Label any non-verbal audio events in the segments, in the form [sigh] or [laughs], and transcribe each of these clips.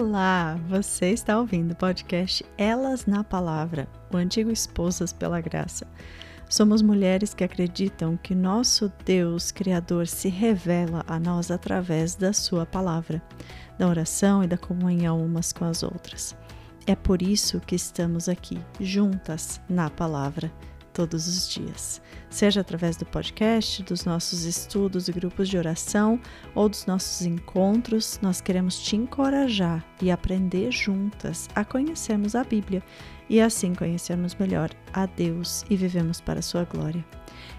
Olá, você está ouvindo o podcast Elas na Palavra, o antigo Esposas pela Graça. Somos mulheres que acreditam que nosso Deus Criador se revela a nós através da Sua palavra, da oração e da comunhão umas com as outras. É por isso que estamos aqui, juntas na palavra todos os dias, seja através do podcast, dos nossos estudos e grupos de oração ou dos nossos encontros. Nós queremos te encorajar e aprender juntas a conhecermos a Bíblia e assim conhecermos melhor a Deus e vivemos para a sua glória.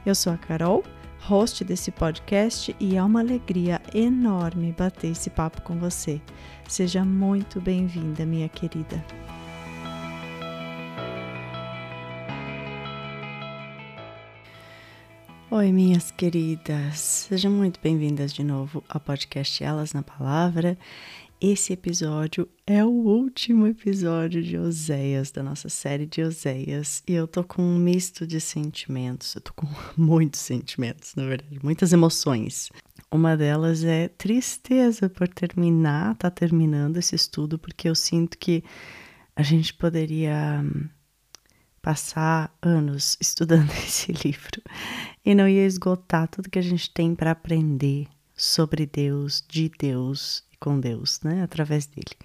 Eu sou a Carol, host desse podcast e é uma alegria enorme bater esse papo com você. Seja muito bem-vinda, minha querida. Oi, minhas queridas, sejam muito bem-vindas de novo ao podcast Elas na Palavra. Esse episódio é o último episódio de Oséias, da nossa série de Oséias, e eu tô com um misto de sentimentos, eu tô com [laughs] muitos sentimentos, na verdade, muitas emoções. Uma delas é tristeza por terminar, tá terminando esse estudo, porque eu sinto que a gente poderia passar anos [laughs] estudando esse livro e não ia esgotar tudo que a gente tem para aprender sobre Deus, de Deus e com Deus, né, através dele.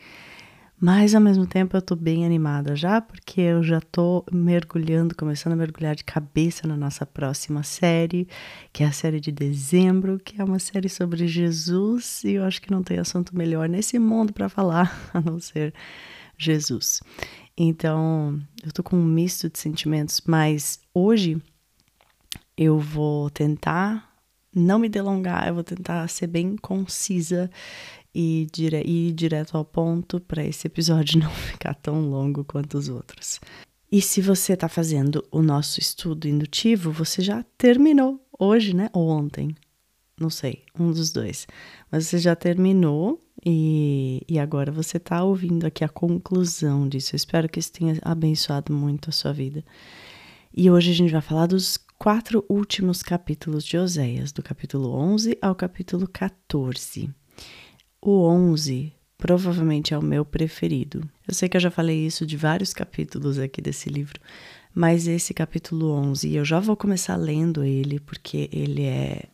Mas ao mesmo tempo eu tô bem animada já, porque eu já tô mergulhando, começando a mergulhar de cabeça na nossa próxima série, que é a série de dezembro, que é uma série sobre Jesus, e eu acho que não tem assunto melhor nesse mundo para falar [laughs] a não ser Jesus. Então, eu tô com um misto de sentimentos, mas hoje eu vou tentar não me delongar, eu vou tentar ser bem concisa e dire ir direto ao ponto para esse episódio [laughs] não ficar tão longo quanto os outros. E se você está fazendo o nosso estudo indutivo, você já terminou hoje, né? Ou ontem, não sei, um dos dois. Mas você já terminou e, e agora você está ouvindo aqui a conclusão disso. Eu espero que isso tenha abençoado muito a sua vida. E hoje a gente vai falar dos quatro últimos capítulos de Oséias, do capítulo 11 ao capítulo 14. O 11 provavelmente é o meu preferido. Eu sei que eu já falei isso de vários capítulos aqui desse livro, mas esse capítulo 11, eu já vou começar lendo ele porque ele é, é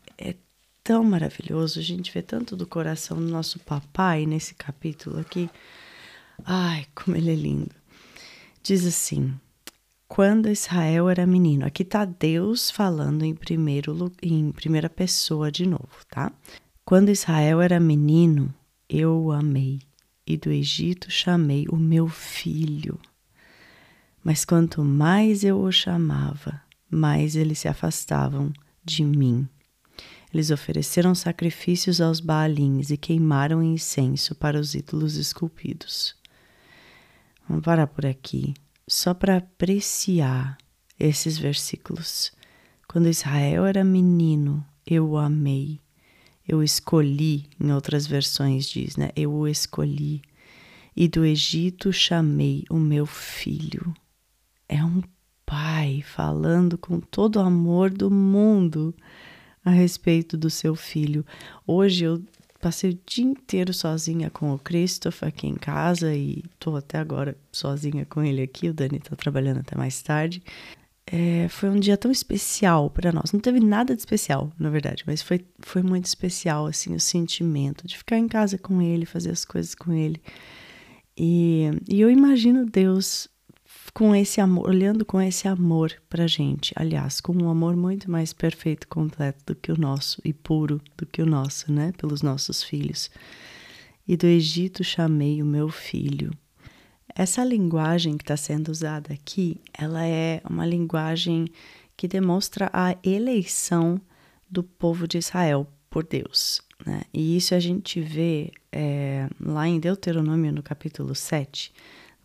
tão maravilhoso. A gente vê tanto do coração do nosso papai nesse capítulo aqui. Ai, como ele é lindo. Diz assim: quando Israel era menino. Aqui está Deus falando em, primeiro, em primeira pessoa de novo, tá? Quando Israel era menino, eu o amei, e do Egito chamei o meu filho. Mas quanto mais eu o chamava, mais eles se afastavam de mim. Eles ofereceram sacrifícios aos Baalins e queimaram incenso para os ídolos esculpidos. Vamos parar por aqui só para apreciar esses versículos. Quando Israel era menino, eu o amei. Eu escolhi, em outras versões diz, né? Eu o escolhi. E do Egito chamei o meu filho. É um pai falando com todo o amor do mundo a respeito do seu filho. Hoje eu Passei o dia inteiro sozinha com o Christopher aqui em casa e tô até agora sozinha com ele aqui. O Dani tá trabalhando até mais tarde. É, foi um dia tão especial para nós. Não teve nada de especial, na verdade, mas foi, foi muito especial, assim, o sentimento de ficar em casa com ele, fazer as coisas com ele. E, e eu imagino Deus com esse amor, olhando com esse amor pra gente, aliás, com um amor muito mais perfeito, completo do que o nosso e puro do que o nosso, né, pelos nossos filhos. E do Egito chamei o meu filho. Essa linguagem que está sendo usada aqui, ela é uma linguagem que demonstra a eleição do povo de Israel por Deus. Né? E isso a gente vê é, lá em Deuteronômio, no capítulo 7,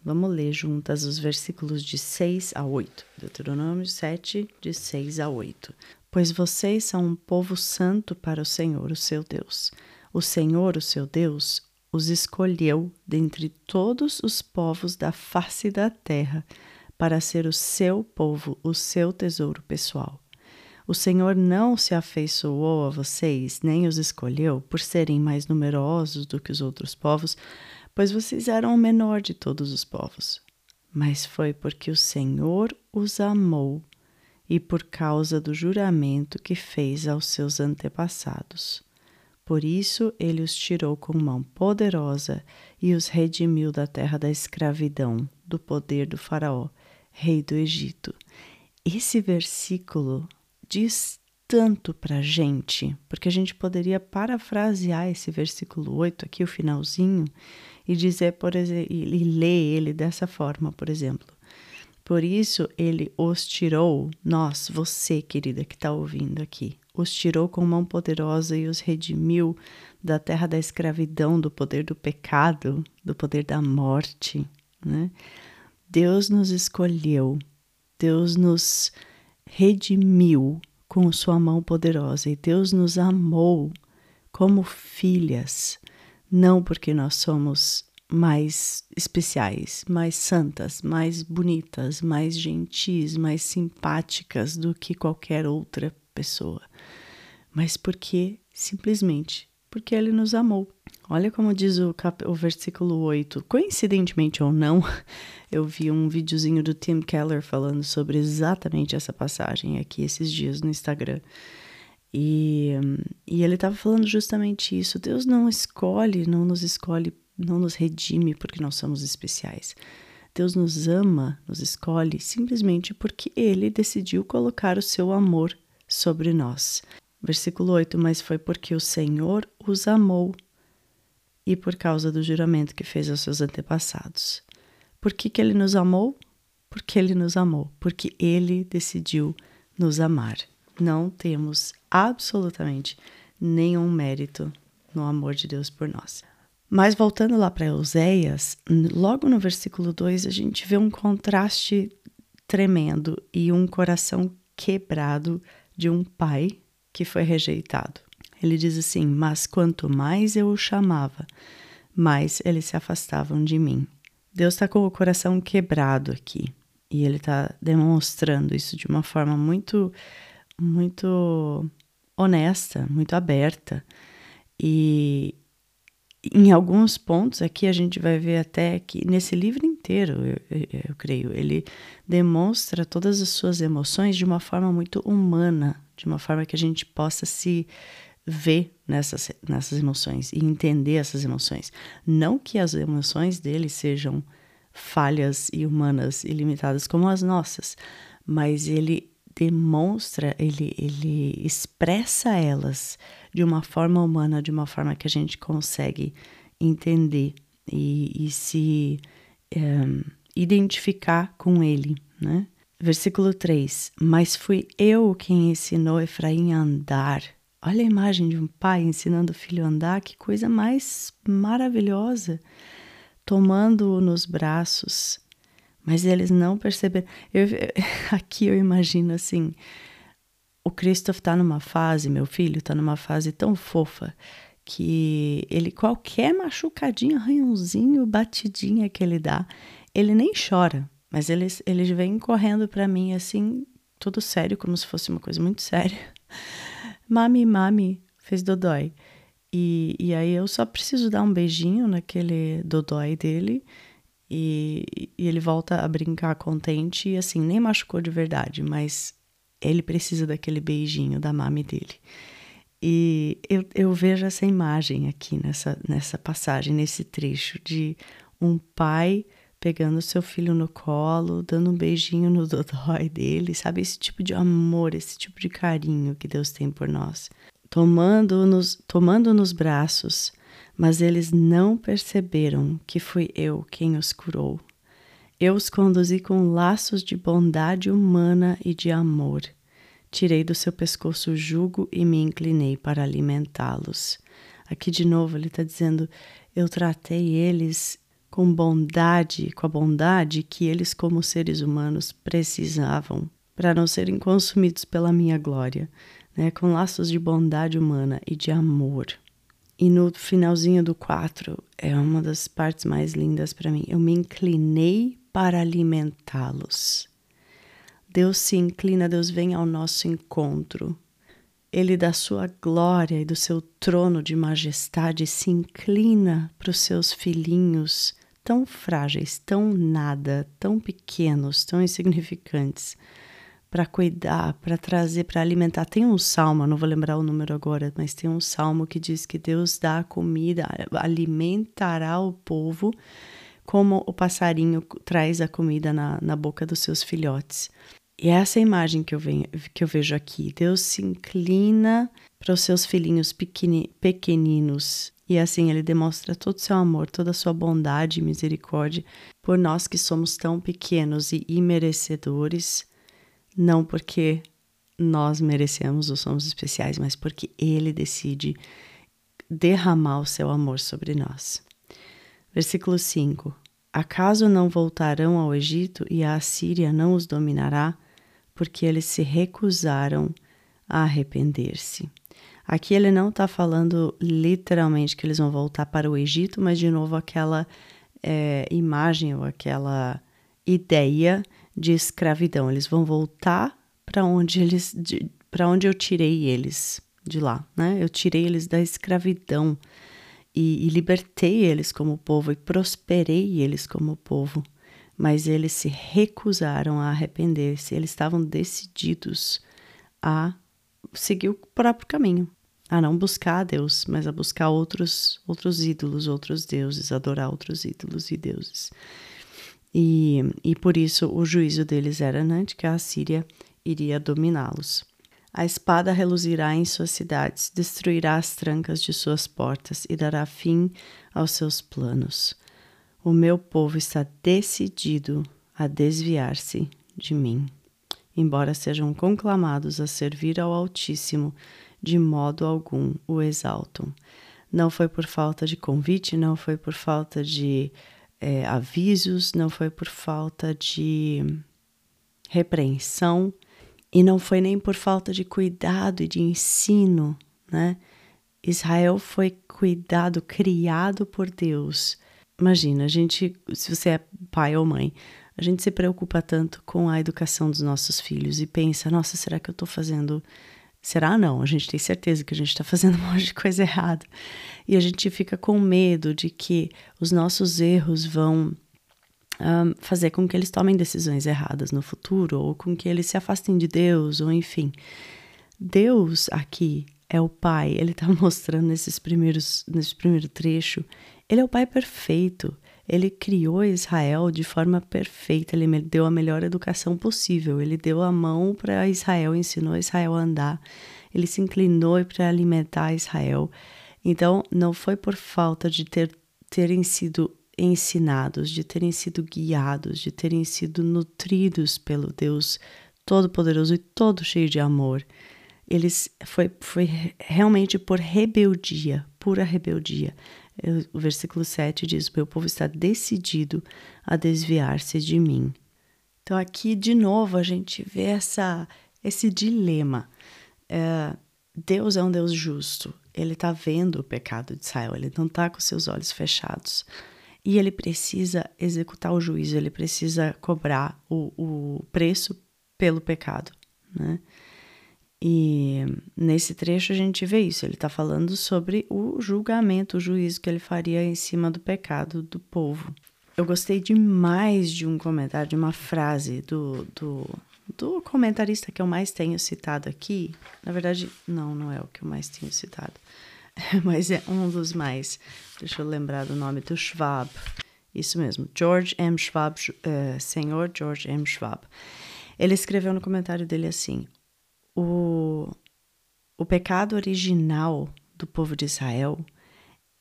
Vamos ler juntas os versículos de 6 a 8. Deuteronômio 7, de 6 a 8. Pois vocês são um povo santo para o Senhor, o seu Deus. O Senhor, o seu Deus, os escolheu dentre todos os povos da face da terra para ser o seu povo, o seu tesouro pessoal. O Senhor não se afeiçoou a vocês, nem os escolheu por serem mais numerosos do que os outros povos, pois vocês eram o menor de todos os povos. Mas foi porque o Senhor os amou e por causa do juramento que fez aos seus antepassados. Por isso ele os tirou com mão poderosa e os redimiu da terra da escravidão, do poder do Faraó, rei do Egito. Esse versículo diz tanto para a gente, porque a gente poderia parafrasear esse versículo 8 aqui, o finalzinho, e dizer, por exemplo, e ler ele dessa forma, por exemplo. Por isso ele os tirou, nós, você, querida, que está ouvindo aqui, os tirou com mão poderosa e os redimiu da terra da escravidão, do poder do pecado, do poder da morte. Né? Deus nos escolheu, Deus nos redimiu com sua mão poderosa e Deus nos amou como filhas, não porque nós somos mais especiais, mais santas, mais bonitas, mais gentis, mais simpáticas do que qualquer outra pessoa, mas porque simplesmente porque ele nos amou. Olha como diz o, cap o versículo 8. Coincidentemente ou não, [laughs] eu vi um videozinho do Tim Keller falando sobre exatamente essa passagem aqui esses dias no Instagram. E, e ele estava falando justamente isso. Deus não escolhe, não nos escolhe, não nos redime porque nós somos especiais. Deus nos ama, nos escolhe simplesmente porque ele decidiu colocar o seu amor sobre nós. Versículo 8: Mas foi porque o Senhor os amou e por causa do juramento que fez aos seus antepassados. Por que, que ele nos amou? Porque ele nos amou, porque ele decidiu nos amar. Não temos absolutamente nenhum mérito no amor de Deus por nós. Mas voltando lá para Euséias, logo no versículo 2 a gente vê um contraste tremendo e um coração quebrado de um pai que foi rejeitado. Ele diz assim: Mas quanto mais eu o chamava, mais eles se afastavam de mim. Deus está com o coração quebrado aqui e ele está demonstrando isso de uma forma muito, muito honesta, muito aberta. E em alguns pontos aqui a gente vai ver até que nesse livro inteiro, eu, eu, eu creio, ele demonstra todas as suas emoções de uma forma muito humana, de uma forma que a gente possa se ver nessas, nessas emoções e entender essas emoções. Não que as emoções dele sejam falhas e humanas e limitadas como as nossas, mas ele demonstra, ele, ele expressa elas de uma forma humana, de uma forma que a gente consegue entender e, e se um, identificar com ele, né? Versículo 3: Mas fui eu quem ensinou Efraim a andar. Olha a imagem de um pai ensinando o filho a andar, que coisa mais maravilhosa, tomando-o nos braços. Mas eles não perceberam. Eu, [laughs] aqui eu imagino assim: o Christoph está numa fase, meu filho está numa fase tão fofa que ele, qualquer machucadinho, arranhãozinho, batidinha que ele dá, ele nem chora mas eles, eles vêm correndo para mim assim, tudo sério, como se fosse uma coisa muito séria. [laughs] Mami, mami, fez dodói. E, e aí eu só preciso dar um beijinho naquele dodói dele e, e ele volta a brincar contente e assim, nem machucou de verdade, mas ele precisa daquele beijinho da mami dele. E eu, eu vejo essa imagem aqui nessa, nessa passagem, nesse trecho de um pai pegando seu filho no colo, dando um beijinho no [laughs] dodói dele, sabe? Esse tipo de amor, esse tipo de carinho que Deus tem por nós. Tomando-nos tomando nos braços, mas eles não perceberam que fui eu quem os curou. Eu os conduzi com laços de bondade humana e de amor. Tirei do seu pescoço o jugo e me inclinei para alimentá-los. Aqui de novo ele está dizendo: eu tratei eles com bondade, com a bondade que eles, como seres humanos, precisavam para não serem consumidos pela minha glória, né? com laços de bondade humana e de amor. E no finalzinho do 4 é uma das partes mais lindas para mim. Eu me inclinei para alimentá-los. Deus se inclina, Deus vem ao nosso encontro. ele da sua glória e do seu trono de majestade se inclina para os seus filhinhos tão frágeis, tão nada, tão pequenos, tão insignificantes, para cuidar, para trazer, para alimentar. Tem um salmo, não vou lembrar o número agora, mas tem um salmo que diz que Deus dá comida, alimentará o povo como o passarinho traz a comida na, na boca dos seus filhotes. E é essa imagem que eu, venho, que eu vejo aqui. Deus se inclina para os seus filhinhos pequeni, pequeninos. E assim ele demonstra todo o seu amor, toda a sua bondade e misericórdia por nós que somos tão pequenos e imerecedores, não porque nós merecemos ou somos especiais, mas porque ele decide derramar o seu amor sobre nós. Versículo 5: Acaso não voltarão ao Egito e a Assíria não os dominará, porque eles se recusaram a arrepender-se? Aqui ele não está falando literalmente que eles vão voltar para o Egito, mas de novo aquela é, imagem ou aquela ideia de escravidão. Eles vão voltar para onde eles, para onde eu tirei eles de lá, né? Eu tirei eles da escravidão e, e libertei eles como povo e prosperei eles como povo. Mas eles se recusaram a arrepender-se, eles estavam decididos a seguir o próprio caminho, a não buscar a Deus, mas a buscar outros, outros ídolos, outros deuses, adorar outros ídolos e deuses. E, e por isso o juízo deles era né, que a Síria iria dominá-los. A espada reluzirá em suas cidades, destruirá as trancas de suas portas e dará fim aos seus planos. O meu povo está decidido a desviar-se de mim. Embora sejam conclamados a servir ao Altíssimo, de modo algum o exaltam. Não foi por falta de convite, não foi por falta de é, avisos, não foi por falta de repreensão, e não foi nem por falta de cuidado e de ensino, né? Israel foi cuidado, criado por Deus. Imagina, a gente, se você é pai ou mãe, a gente se preocupa tanto com a educação dos nossos filhos e pensa: nossa, será que eu estou fazendo. Será não? A gente tem certeza que a gente está fazendo [laughs] um monte de coisa errada. E a gente fica com medo de que os nossos erros vão um, fazer com que eles tomem decisões erradas no futuro, ou com que eles se afastem de Deus, ou enfim. Deus aqui é o Pai, ele está [laughs] mostrando nesses primeiros, nesse primeiro trecho, ele é o Pai perfeito. Ele criou Israel de forma perfeita, ele deu a melhor educação possível, ele deu a mão para Israel, ensinou Israel a andar, ele se inclinou para alimentar Israel. Então, não foi por falta de ter, terem sido ensinados, de terem sido guiados, de terem sido nutridos pelo Deus Todo-Poderoso e todo cheio de amor. Eles foi, foi realmente por rebeldia, pura rebeldia. O versículo 7 diz: Meu povo está decidido a desviar-se de mim. Então, aqui de novo a gente vê essa, esse dilema. É, Deus é um Deus justo, ele está vendo o pecado de Israel, ele não está com seus olhos fechados. E ele precisa executar o juízo, ele precisa cobrar o, o preço pelo pecado, né? E nesse trecho a gente vê isso, ele está falando sobre o julgamento, o juízo que ele faria em cima do pecado do povo. Eu gostei demais de um comentário, de uma frase do, do, do comentarista que eu mais tenho citado aqui. Na verdade, não, não é o que eu mais tenho citado. [laughs] mas é um dos mais. Deixa eu lembrar do nome do Schwab. Isso mesmo, George M. Schwab, uh, senhor George M. Schwab. Ele escreveu no comentário dele assim: o, o pecado original do povo de Israel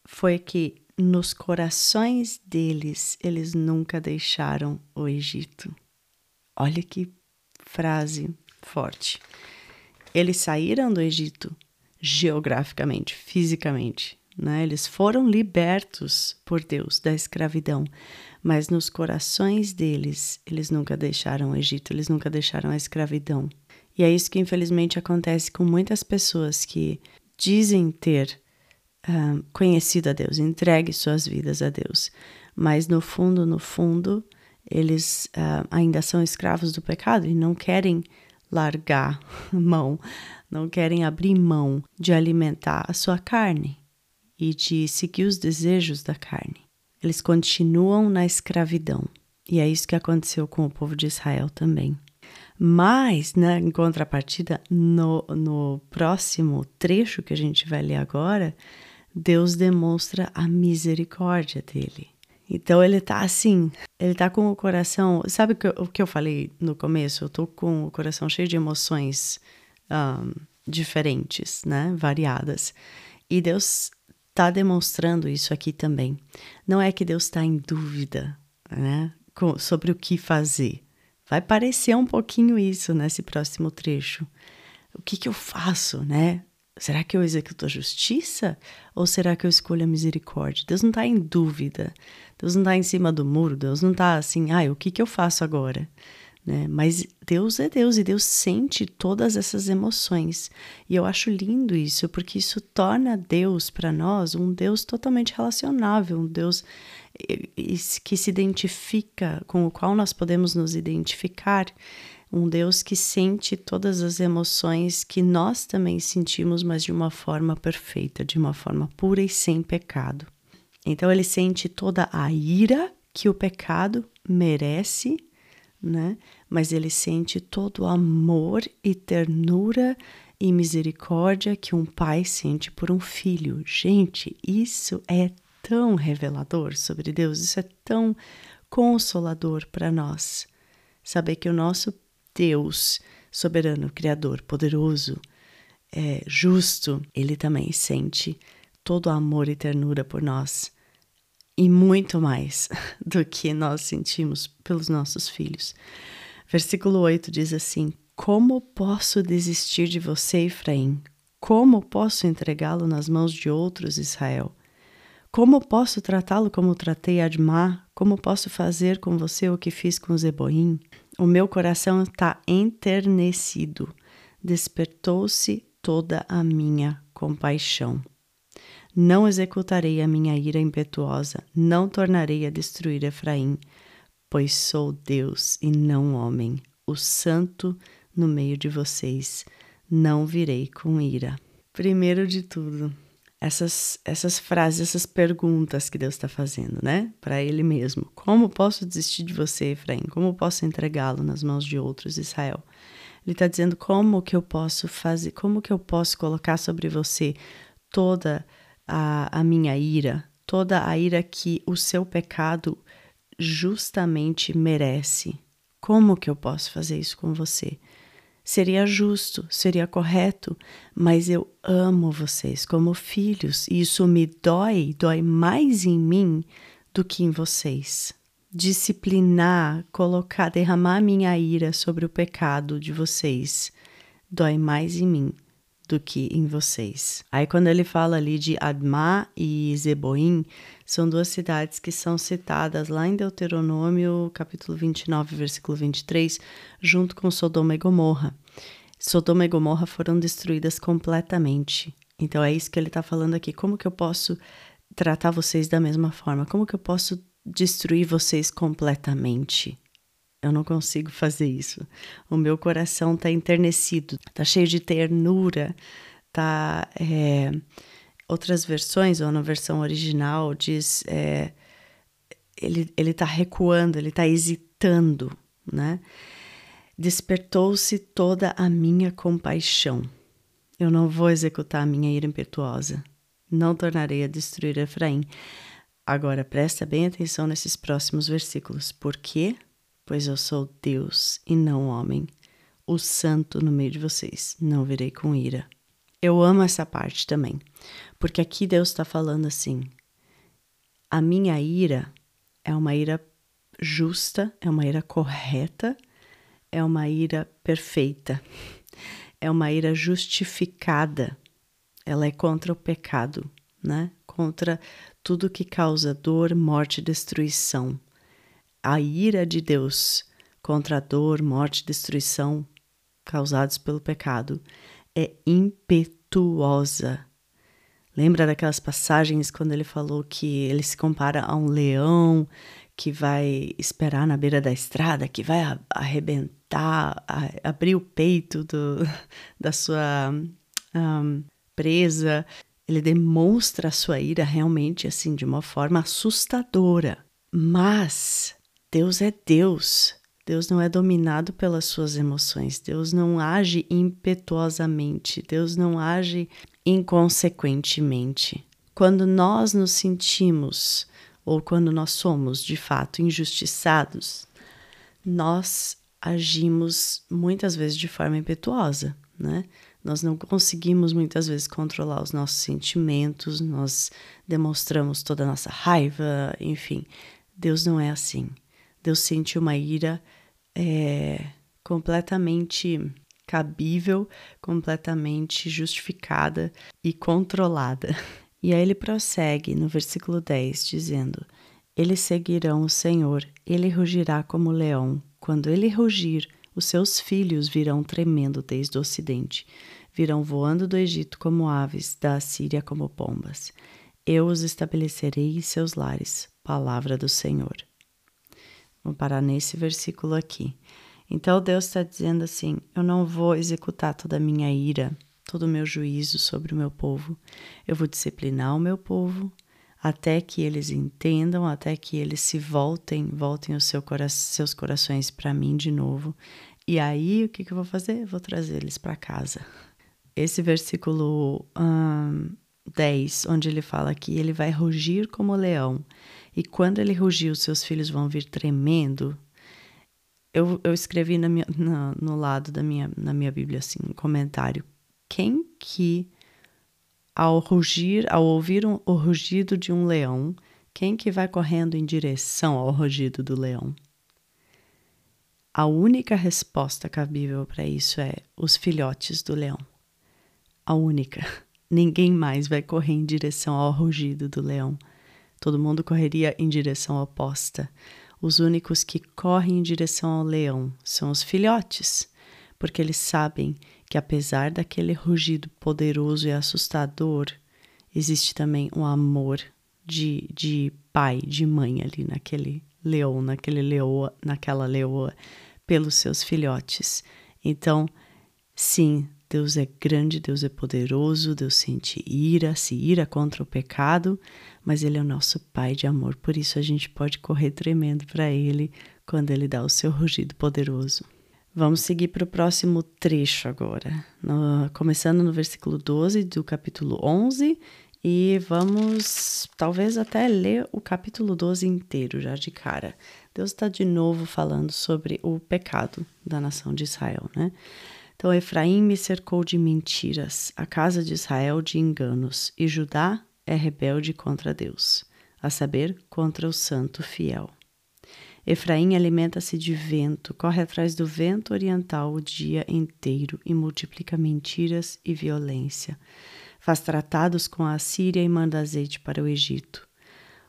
foi que nos corações deles eles nunca deixaram o Egito. Olha que frase forte. Eles saíram do Egito geograficamente, fisicamente. Né? Eles foram libertos por Deus da escravidão, mas nos corações deles, eles nunca deixaram o Egito, eles nunca deixaram a escravidão. E é isso que infelizmente acontece com muitas pessoas que dizem ter uh, conhecido a Deus, entregue suas vidas a Deus, mas no fundo, no fundo, eles uh, ainda são escravos do pecado e não querem largar mão, não querem abrir mão de alimentar a sua carne e de seguir os desejos da carne. Eles continuam na escravidão. E é isso que aconteceu com o povo de Israel também. Mas, né, em contrapartida, no, no próximo trecho que a gente vai ler agora, Deus demonstra a misericórdia dele. Então ele tá assim, ele tá com o coração. Sabe o que, o que eu falei no começo? Eu tô com o coração cheio de emoções um, diferentes, né? Variadas. E Deus tá demonstrando isso aqui também. Não é que Deus está em dúvida, né? Sobre o que fazer. Vai parecer um pouquinho isso nesse próximo trecho. O que, que eu faço, né? Será que eu executo a justiça ou será que eu escolho a misericórdia? Deus não está em dúvida, Deus não está em cima do muro, Deus não está assim, ai, ah, o que, que eu faço agora? Né? Mas Deus é Deus e Deus sente todas essas emoções. E eu acho lindo isso, porque isso torna Deus para nós um Deus totalmente relacionável, um Deus que se identifica, com o qual nós podemos nos identificar um Deus que sente todas as emoções que nós também sentimos, mas de uma forma perfeita, de uma forma pura e sem pecado. Então ele sente toda a ira que o pecado merece, né? Mas ele sente todo o amor e ternura e misericórdia que um pai sente por um filho. Gente, isso é tão revelador sobre Deus, isso é tão consolador para nós. Saber que o nosso Deus, soberano, criador, poderoso, é, justo, ele também sente todo o amor e ternura por nós e muito mais [laughs] do que nós sentimos pelos nossos filhos. Versículo 8 diz assim: Como posso desistir de você, Efraim? Como posso entregá-lo nas mãos de outros, Israel? Como posso tratá-lo como tratei Admar? Como posso fazer com você o que fiz com Zeboim? O meu coração está enternecido. Despertou-se toda a minha compaixão. Não executarei a minha ira impetuosa, não tornarei a destruir Efraim, pois sou Deus e não homem, o santo no meio de vocês. Não virei com ira. Primeiro de tudo, essas, essas frases, essas perguntas que Deus está fazendo, né? Para Ele mesmo. Como posso desistir de você, Efraim? Como posso entregá-lo nas mãos de outros, Israel? Ele está dizendo como que eu posso fazer, como que eu posso colocar sobre você toda a, a minha ira, toda a ira que o seu pecado justamente merece. Como que eu posso fazer isso com você? Seria justo, seria correto, mas eu amo vocês como filhos e isso me dói, dói mais em mim do que em vocês. Disciplinar, colocar, derramar minha ira sobre o pecado de vocês dói mais em mim do que em vocês. Aí quando ele fala ali de Admá e Zeboim, são duas cidades que são citadas lá em Deuteronômio, capítulo 29, versículo 23, junto com Sodoma e Gomorra. Sodoma e Gomorra foram destruídas completamente. Então é isso que ele está falando aqui. Como que eu posso tratar vocês da mesma forma? Como que eu posso destruir vocês completamente? Eu não consigo fazer isso. O meu coração está enternecido, está cheio de ternura, tá. É, outras versões, ou na versão original, diz é, ele ele está recuando, ele está hesitando, né? Despertou-se toda a minha compaixão. Eu não vou executar a minha ira impetuosa. Não tornarei a destruir Efraim. Agora presta bem atenção nesses próximos versículos. Por quê? Pois eu sou Deus e não homem, o santo no meio de vocês, não virei com ira. Eu amo essa parte também, porque aqui Deus está falando assim: a minha ira é uma ira justa, é uma ira correta, é uma ira perfeita, é uma ira justificada. Ela é contra o pecado, né? Contra tudo que causa dor, morte e destruição a ira de Deus contra a dor, morte e destruição causados pelo pecado é impetuosa. Lembra daquelas passagens quando ele falou que ele se compara a um leão que vai esperar na beira da estrada, que vai arrebentar, abrir o peito do, [laughs] da sua um, presa. Ele demonstra a sua ira realmente assim de uma forma assustadora. Mas Deus é Deus. Deus não é dominado pelas suas emoções. Deus não age impetuosamente. Deus não age inconsequentemente. Quando nós nos sentimos ou quando nós somos de fato injustiçados, nós agimos muitas vezes de forma impetuosa, né? Nós não conseguimos muitas vezes controlar os nossos sentimentos, nós demonstramos toda a nossa raiva, enfim. Deus não é assim. Deus sente uma ira é, completamente cabível, completamente justificada e controlada. E aí ele prossegue no versículo 10, dizendo: Eles seguirão o Senhor, ele rugirá como leão. Quando ele rugir, os seus filhos virão tremendo desde o ocidente, virão voando do Egito como aves, da Assíria como pombas. Eu os estabelecerei em seus lares. Palavra do Senhor. Vamos parar nesse versículo aqui. Então Deus está dizendo assim: Eu não vou executar toda a minha ira todo o meu juízo sobre o meu povo. Eu vou disciplinar o meu povo até que eles entendam, até que eles se voltem, voltem os seu cora seus corações para mim de novo. E aí, o que, que eu vou fazer? Eu vou trazer eles para casa. Esse versículo um, 10, onde ele fala que ele vai rugir como leão, e quando ele rugir, os seus filhos vão vir tremendo. Eu, eu escrevi na minha, na, no lado da minha, na minha Bíblia assim, um comentário quem que, ao rugir, ao ouvir um, o rugido de um leão, quem que vai correndo em direção ao rugido do leão? A única resposta cabível para isso é os filhotes do leão. A única. Ninguém mais vai correr em direção ao rugido do leão. Todo mundo correria em direção oposta. Os únicos que correm em direção ao leão são os filhotes, porque eles sabem que apesar daquele rugido poderoso e assustador, existe também um amor de, de pai, de mãe ali naquele leão, naquele leoa, naquela leoa, pelos seus filhotes. Então, sim, Deus é grande, Deus é poderoso, Deus sente ira, se ira contra o pecado, mas Ele é o nosso Pai de amor, por isso a gente pode correr tremendo para Ele quando Ele dá o seu rugido poderoso. Vamos seguir para o próximo trecho agora, no, começando no versículo 12 do capítulo 11 e vamos talvez até ler o capítulo 12 inteiro já de cara. Deus está de novo falando sobre o pecado da nação de Israel, né? Então, Efraim me cercou de mentiras, a casa de Israel de enganos, e Judá é rebelde contra Deus, a saber, contra o santo fiel. Efraim alimenta-se de vento, corre atrás do vento oriental o dia inteiro e multiplica mentiras e violência. Faz tratados com a Assíria e manda azeite para o Egito.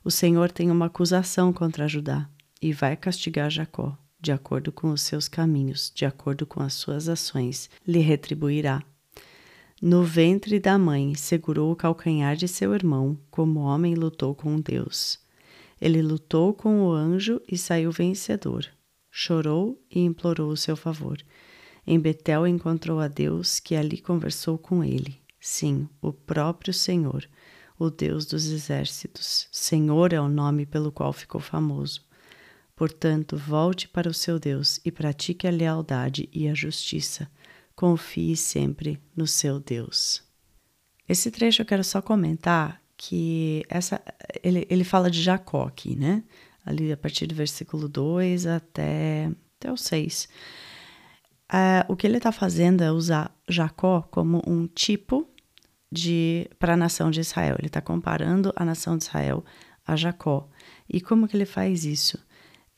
O Senhor tem uma acusação contra Judá e vai castigar Jacó, de acordo com os seus caminhos, de acordo com as suas ações, lhe retribuirá. No ventre da mãe segurou o calcanhar de seu irmão, como homem lutou com Deus. Ele lutou com o anjo e saiu vencedor. Chorou e implorou o seu favor. Em Betel encontrou a Deus, que ali conversou com ele. Sim, o próprio Senhor, o Deus dos exércitos. Senhor é o nome pelo qual ficou famoso. Portanto, volte para o seu Deus e pratique a lealdade e a justiça. Confie sempre no seu Deus. Esse trecho eu quero só comentar que essa ele, ele fala de Jacó aqui, né? Ali a partir do versículo 2 até, até o 6. Uh, o que ele está fazendo é usar Jacó como um tipo de para a nação de Israel. Ele está comparando a nação de Israel a Jacó. E como que ele faz isso?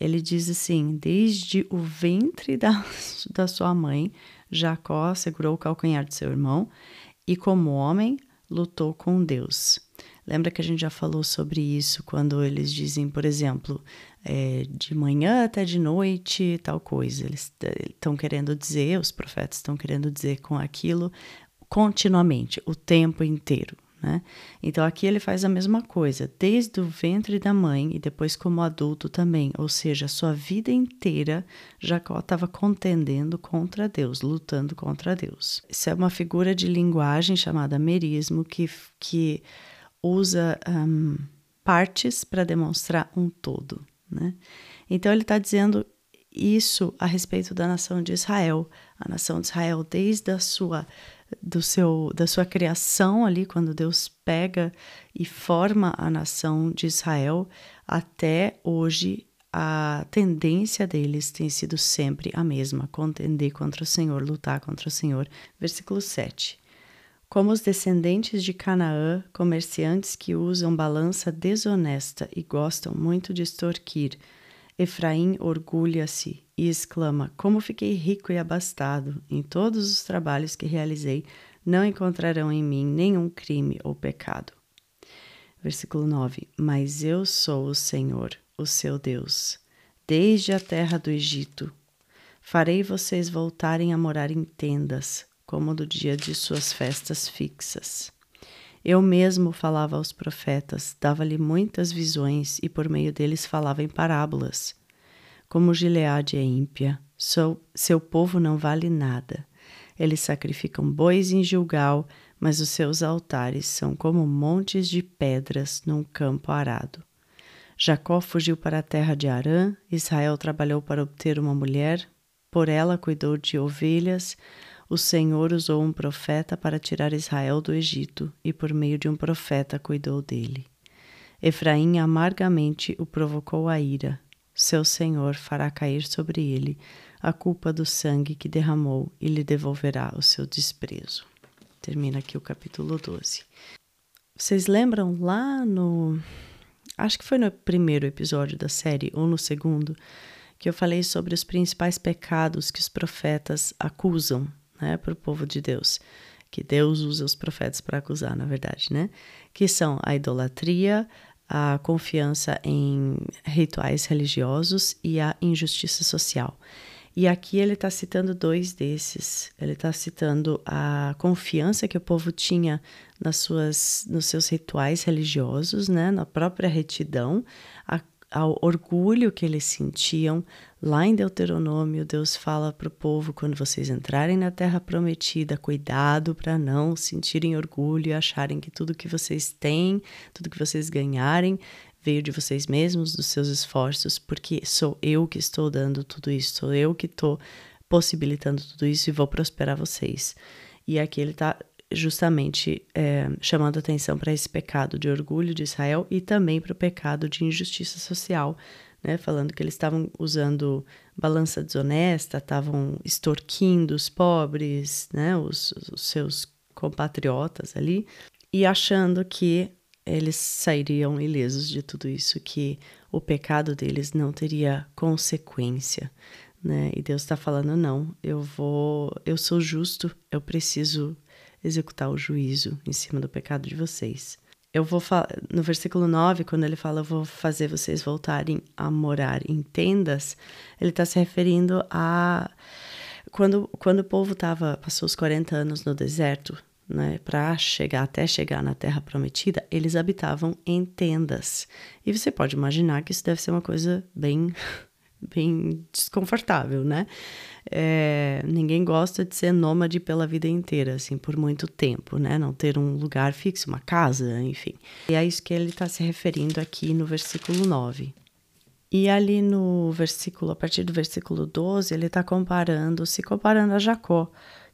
Ele diz assim: desde o ventre da, [laughs] da sua mãe, Jacó segurou o calcanhar de seu irmão e, como homem, lutou com Deus. Lembra que a gente já falou sobre isso quando eles dizem, por exemplo, é, de manhã até de noite, tal coisa. Eles estão querendo dizer, os profetas estão querendo dizer com aquilo continuamente, o tempo inteiro, Né? Então aqui ele faz a mesma coisa, desde o ventre da mãe e depois como adulto também, ou seja, sua vida inteira Jacó estava contendendo contra Deus, lutando contra Deus. Isso é uma figura de linguagem chamada merismo que, que usa um, partes para demonstrar um todo. Né? Então ele está dizendo isso a respeito da nação de Israel. A nação de Israel, desde a sua do seu da sua criação ali quando Deus pega e forma a nação de Israel até hoje a tendência deles tem sido sempre a mesma, contender contra o Senhor, lutar contra o Senhor. Versículo 7. Como os descendentes de Canaã, comerciantes que usam balança desonesta e gostam muito de extorquir, Efraim orgulha-se e exclama: Como fiquei rico e abastado! Em todos os trabalhos que realizei, não encontrarão em mim nenhum crime ou pecado. Versículo 9: Mas eu sou o Senhor, o seu Deus, desde a terra do Egito. Farei vocês voltarem a morar em tendas, como no dia de suas festas fixas. Eu mesmo falava aos profetas, dava-lhe muitas visões e por meio deles falava em parábolas. Como Gileade é ímpia, seu, seu povo não vale nada. Eles sacrificam bois em Gilgal, mas os seus altares são como montes de pedras num campo arado. Jacó fugiu para a terra de Arã, Israel trabalhou para obter uma mulher, por ela cuidou de ovelhas, o Senhor usou um profeta para tirar Israel do Egito, e por meio de um profeta cuidou dele. Efraim amargamente o provocou a ira. Seu Senhor fará cair sobre ele a culpa do sangue que derramou e lhe devolverá o seu desprezo. Termina aqui o capítulo 12. Vocês lembram lá no. Acho que foi no primeiro episódio da série, ou no segundo, que eu falei sobre os principais pecados que os profetas acusam né, para o povo de Deus, que Deus usa os profetas para acusar, na verdade, né? Que são a idolatria, a confiança em rituais religiosos e a injustiça social. E aqui ele está citando dois desses. Ele está citando a confiança que o povo tinha nas suas, nos seus rituais religiosos, né, na própria retidão, a ao orgulho que eles sentiam. Lá em Deuteronômio, Deus fala para o povo: quando vocês entrarem na terra prometida, cuidado para não sentirem orgulho e acharem que tudo que vocês têm, tudo que vocês ganharem, veio de vocês mesmos, dos seus esforços, porque sou eu que estou dando tudo isso, sou eu que estou possibilitando tudo isso e vou prosperar vocês. E aqui ele está justamente é, chamando atenção para esse pecado de orgulho de Israel e também para o pecado de injustiça social, né, falando que eles estavam usando balança desonesta, estavam extorquindo os pobres, né, os, os seus compatriotas ali, e achando que eles sairiam ilesos de tudo isso, que o pecado deles não teria consequência, né? E Deus está falando não, eu vou, eu sou justo, eu preciso executar o juízo em cima do pecado de vocês. Eu vou no versículo 9, quando ele fala eu vou fazer vocês voltarem a morar em tendas, ele está se referindo a quando, quando o povo tava, passou os 40 anos no deserto, né, para chegar até chegar na terra prometida, eles habitavam em tendas. E você pode imaginar que isso deve ser uma coisa bem bem desconfortável, né? É, ninguém gosta de ser nômade pela vida inteira, assim, por muito tempo, né? Não ter um lugar fixo, uma casa, enfim. E é isso que ele está se referindo aqui no versículo 9. E ali no versículo, a partir do versículo 12, ele está comparando, se comparando a Jacó,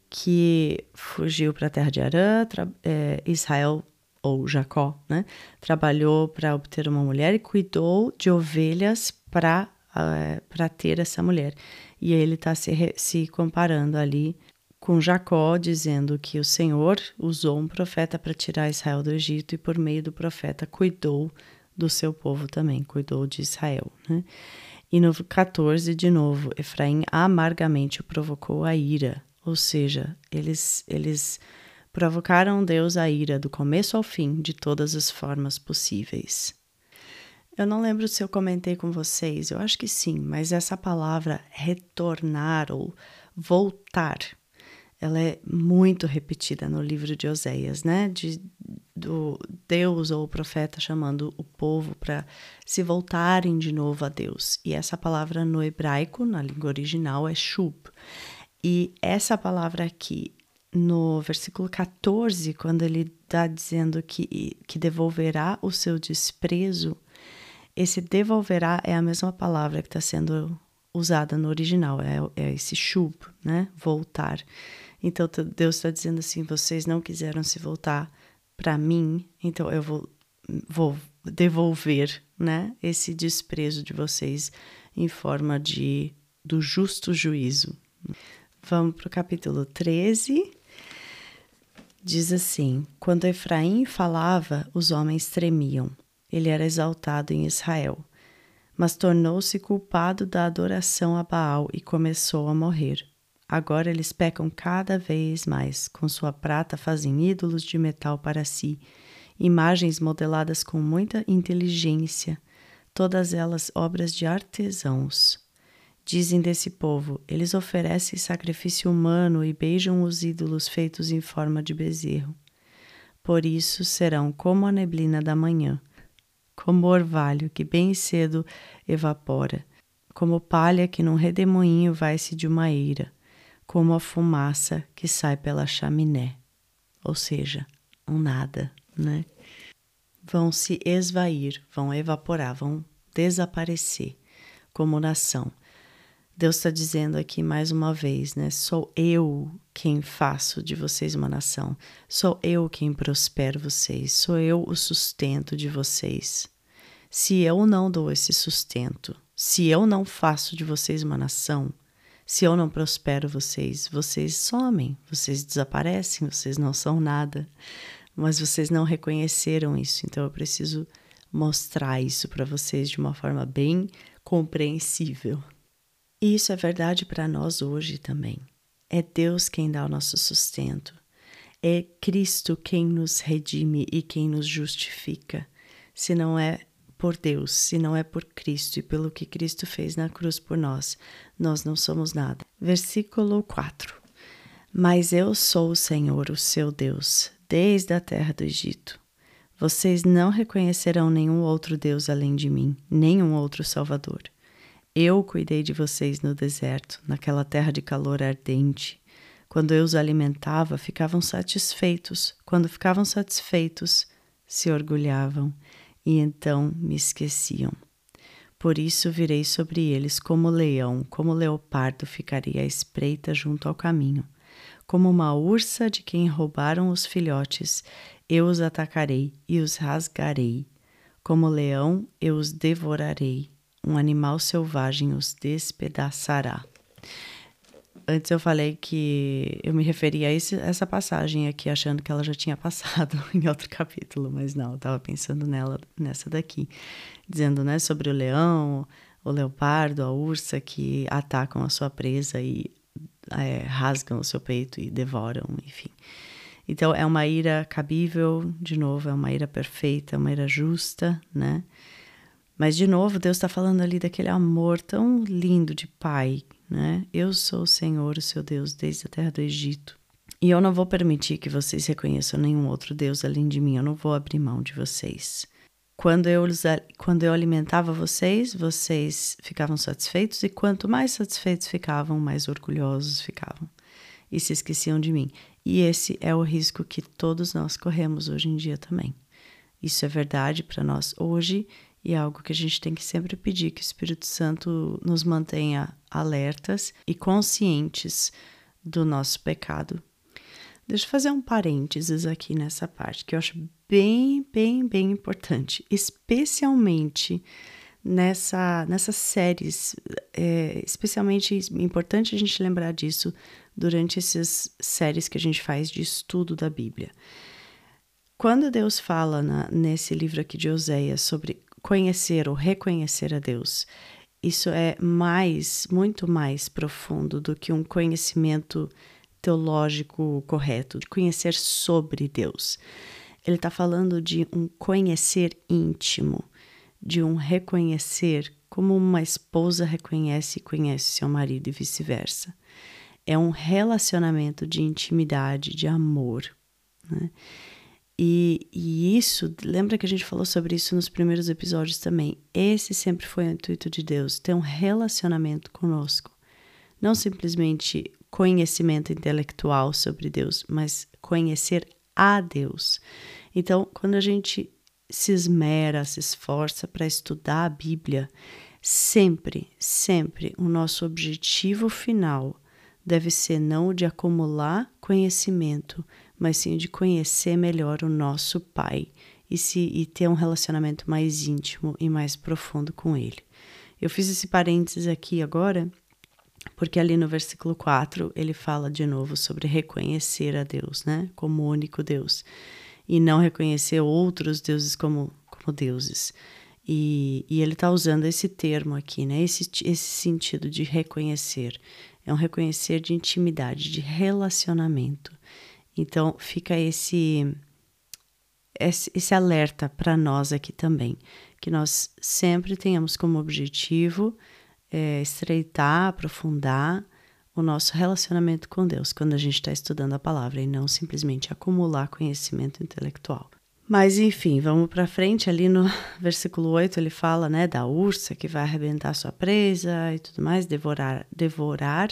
que fugiu para a terra de Arã, é, Israel ou Jacó, né? Trabalhou para obter uma mulher e cuidou de ovelhas para uh, para ter essa mulher. E ele está se, se comparando ali com Jacó, dizendo que o Senhor usou um profeta para tirar Israel do Egito e por meio do profeta cuidou do seu povo também, cuidou de Israel. Né? E no 14, de novo, Efraim amargamente provocou a ira, ou seja, eles, eles provocaram Deus a ira do começo ao fim, de todas as formas possíveis. Eu não lembro se eu comentei com vocês, eu acho que sim, mas essa palavra retornar ou voltar, ela é muito repetida no livro de Oséias, né? De, do Deus ou o profeta chamando o povo para se voltarem de novo a Deus. E essa palavra no hebraico, na língua original, é shub. E essa palavra aqui, no versículo 14, quando ele está dizendo que, que devolverá o seu desprezo, esse devolverá é a mesma palavra que está sendo usada no original, é, é esse shub, né? Voltar. Então Deus está dizendo assim: vocês não quiseram se voltar para mim, então eu vou, vou devolver, né? Esse desprezo de vocês em forma de do justo juízo. Vamos para o capítulo 13. Diz assim: Quando Efraim falava, os homens tremiam. Ele era exaltado em Israel mas tornou-se culpado da adoração a Baal e começou a morrer. Agora eles pecam cada vez mais. Com sua prata fazem ídolos de metal para si, imagens modeladas com muita inteligência, todas elas obras de artesãos. Dizem desse povo: eles oferecem sacrifício humano e beijam os ídolos feitos em forma de bezerro. Por isso serão como a neblina da manhã como orvalho que bem cedo evapora, como palha que num redemoinho vai-se de uma eira, como a fumaça que sai pela chaminé. Ou seja, um nada, né? Vão se esvair, vão evaporar, vão desaparecer como nação. Deus está dizendo aqui mais uma vez, né? Sou eu quem faço de vocês uma nação. Sou eu quem prospero vocês. Sou eu o sustento de vocês. Se eu não dou esse sustento, se eu não faço de vocês uma nação, se eu não prospero vocês, vocês somem, vocês desaparecem, vocês não são nada. Mas vocês não reconheceram isso, então eu preciso mostrar isso para vocês de uma forma bem compreensível. E isso é verdade para nós hoje também. É Deus quem dá o nosso sustento. É Cristo quem nos redime e quem nos justifica. Se não é por Deus, se não é por Cristo e pelo que Cristo fez na cruz por nós, nós não somos nada. Versículo 4. Mas eu sou o Senhor, o seu Deus, desde a terra do Egito. Vocês não reconhecerão nenhum outro Deus além de mim, nenhum outro Salvador. Eu cuidei de vocês no deserto, naquela terra de calor ardente. Quando eu os alimentava, ficavam satisfeitos. Quando ficavam satisfeitos, se orgulhavam e então me esqueciam. Por isso virei sobre eles como leão, como leopardo ficaria à espreita junto ao caminho. Como uma ursa de quem roubaram os filhotes, eu os atacarei e os rasgarei. Como leão, eu os devorarei. Um animal selvagem os despedaçará. Antes eu falei que eu me referia a esse, essa passagem aqui, achando que ela já tinha passado [laughs] em outro capítulo, mas não, eu estava pensando nela, nessa daqui, dizendo né, sobre o leão, o leopardo, a ursa que atacam a sua presa e é, rasgam o seu peito e devoram, enfim. Então é uma ira cabível, de novo, é uma ira perfeita, uma ira justa, né? Mas de novo, Deus está falando ali daquele amor tão lindo de pai, né? Eu sou o Senhor, o seu Deus, desde a terra do Egito. E eu não vou permitir que vocês reconheçam nenhum outro Deus além de mim. Eu não vou abrir mão de vocês. Quando eu, quando eu alimentava vocês, vocês ficavam satisfeitos, e quanto mais satisfeitos ficavam, mais orgulhosos ficavam e se esqueciam de mim. E esse é o risco que todos nós corremos hoje em dia também. Isso é verdade para nós hoje e é algo que a gente tem que sempre pedir que o Espírito Santo nos mantenha alertas e conscientes do nosso pecado. Deixa eu fazer um parênteses aqui nessa parte que eu acho bem, bem, bem importante, especialmente nessa, nessas séries. É especialmente importante a gente lembrar disso durante essas séries que a gente faz de estudo da Bíblia. Quando Deus fala na, nesse livro aqui de Oséias sobre conhecer ou reconhecer a Deus. Isso é mais, muito mais profundo do que um conhecimento teológico correto, de conhecer sobre Deus. Ele está falando de um conhecer íntimo, de um reconhecer como uma esposa reconhece e conhece seu marido e vice-versa. É um relacionamento de intimidade, de amor. Né? E, e, isso, lembra que a gente falou sobre isso nos primeiros episódios também? Esse sempre foi o intuito de Deus, ter um relacionamento conosco. Não simplesmente conhecimento intelectual sobre Deus, mas conhecer a Deus. Então, quando a gente se esmera, se esforça para estudar a Bíblia, sempre, sempre o nosso objetivo final deve ser não o de acumular conhecimento, mas sim de conhecer melhor o nosso Pai e, se, e ter um relacionamento mais íntimo e mais profundo com Ele. Eu fiz esse parênteses aqui agora, porque ali no versículo 4 ele fala de novo sobre reconhecer a Deus, né, como único Deus, e não reconhecer outros deuses como, como deuses. E, e ele está usando esse termo aqui, né, esse, esse sentido de reconhecer. É um reconhecer de intimidade, de relacionamento. Então fica esse esse, alerta para nós aqui também, que nós sempre tenhamos como objetivo é, estreitar, aprofundar o nosso relacionamento com Deus quando a gente está estudando a palavra e não simplesmente acumular conhecimento intelectual. Mas enfim, vamos para frente. Ali no [laughs] versículo 8 ele fala, né, da ursa que vai arrebentar sua presa e tudo mais, devorar, devorar.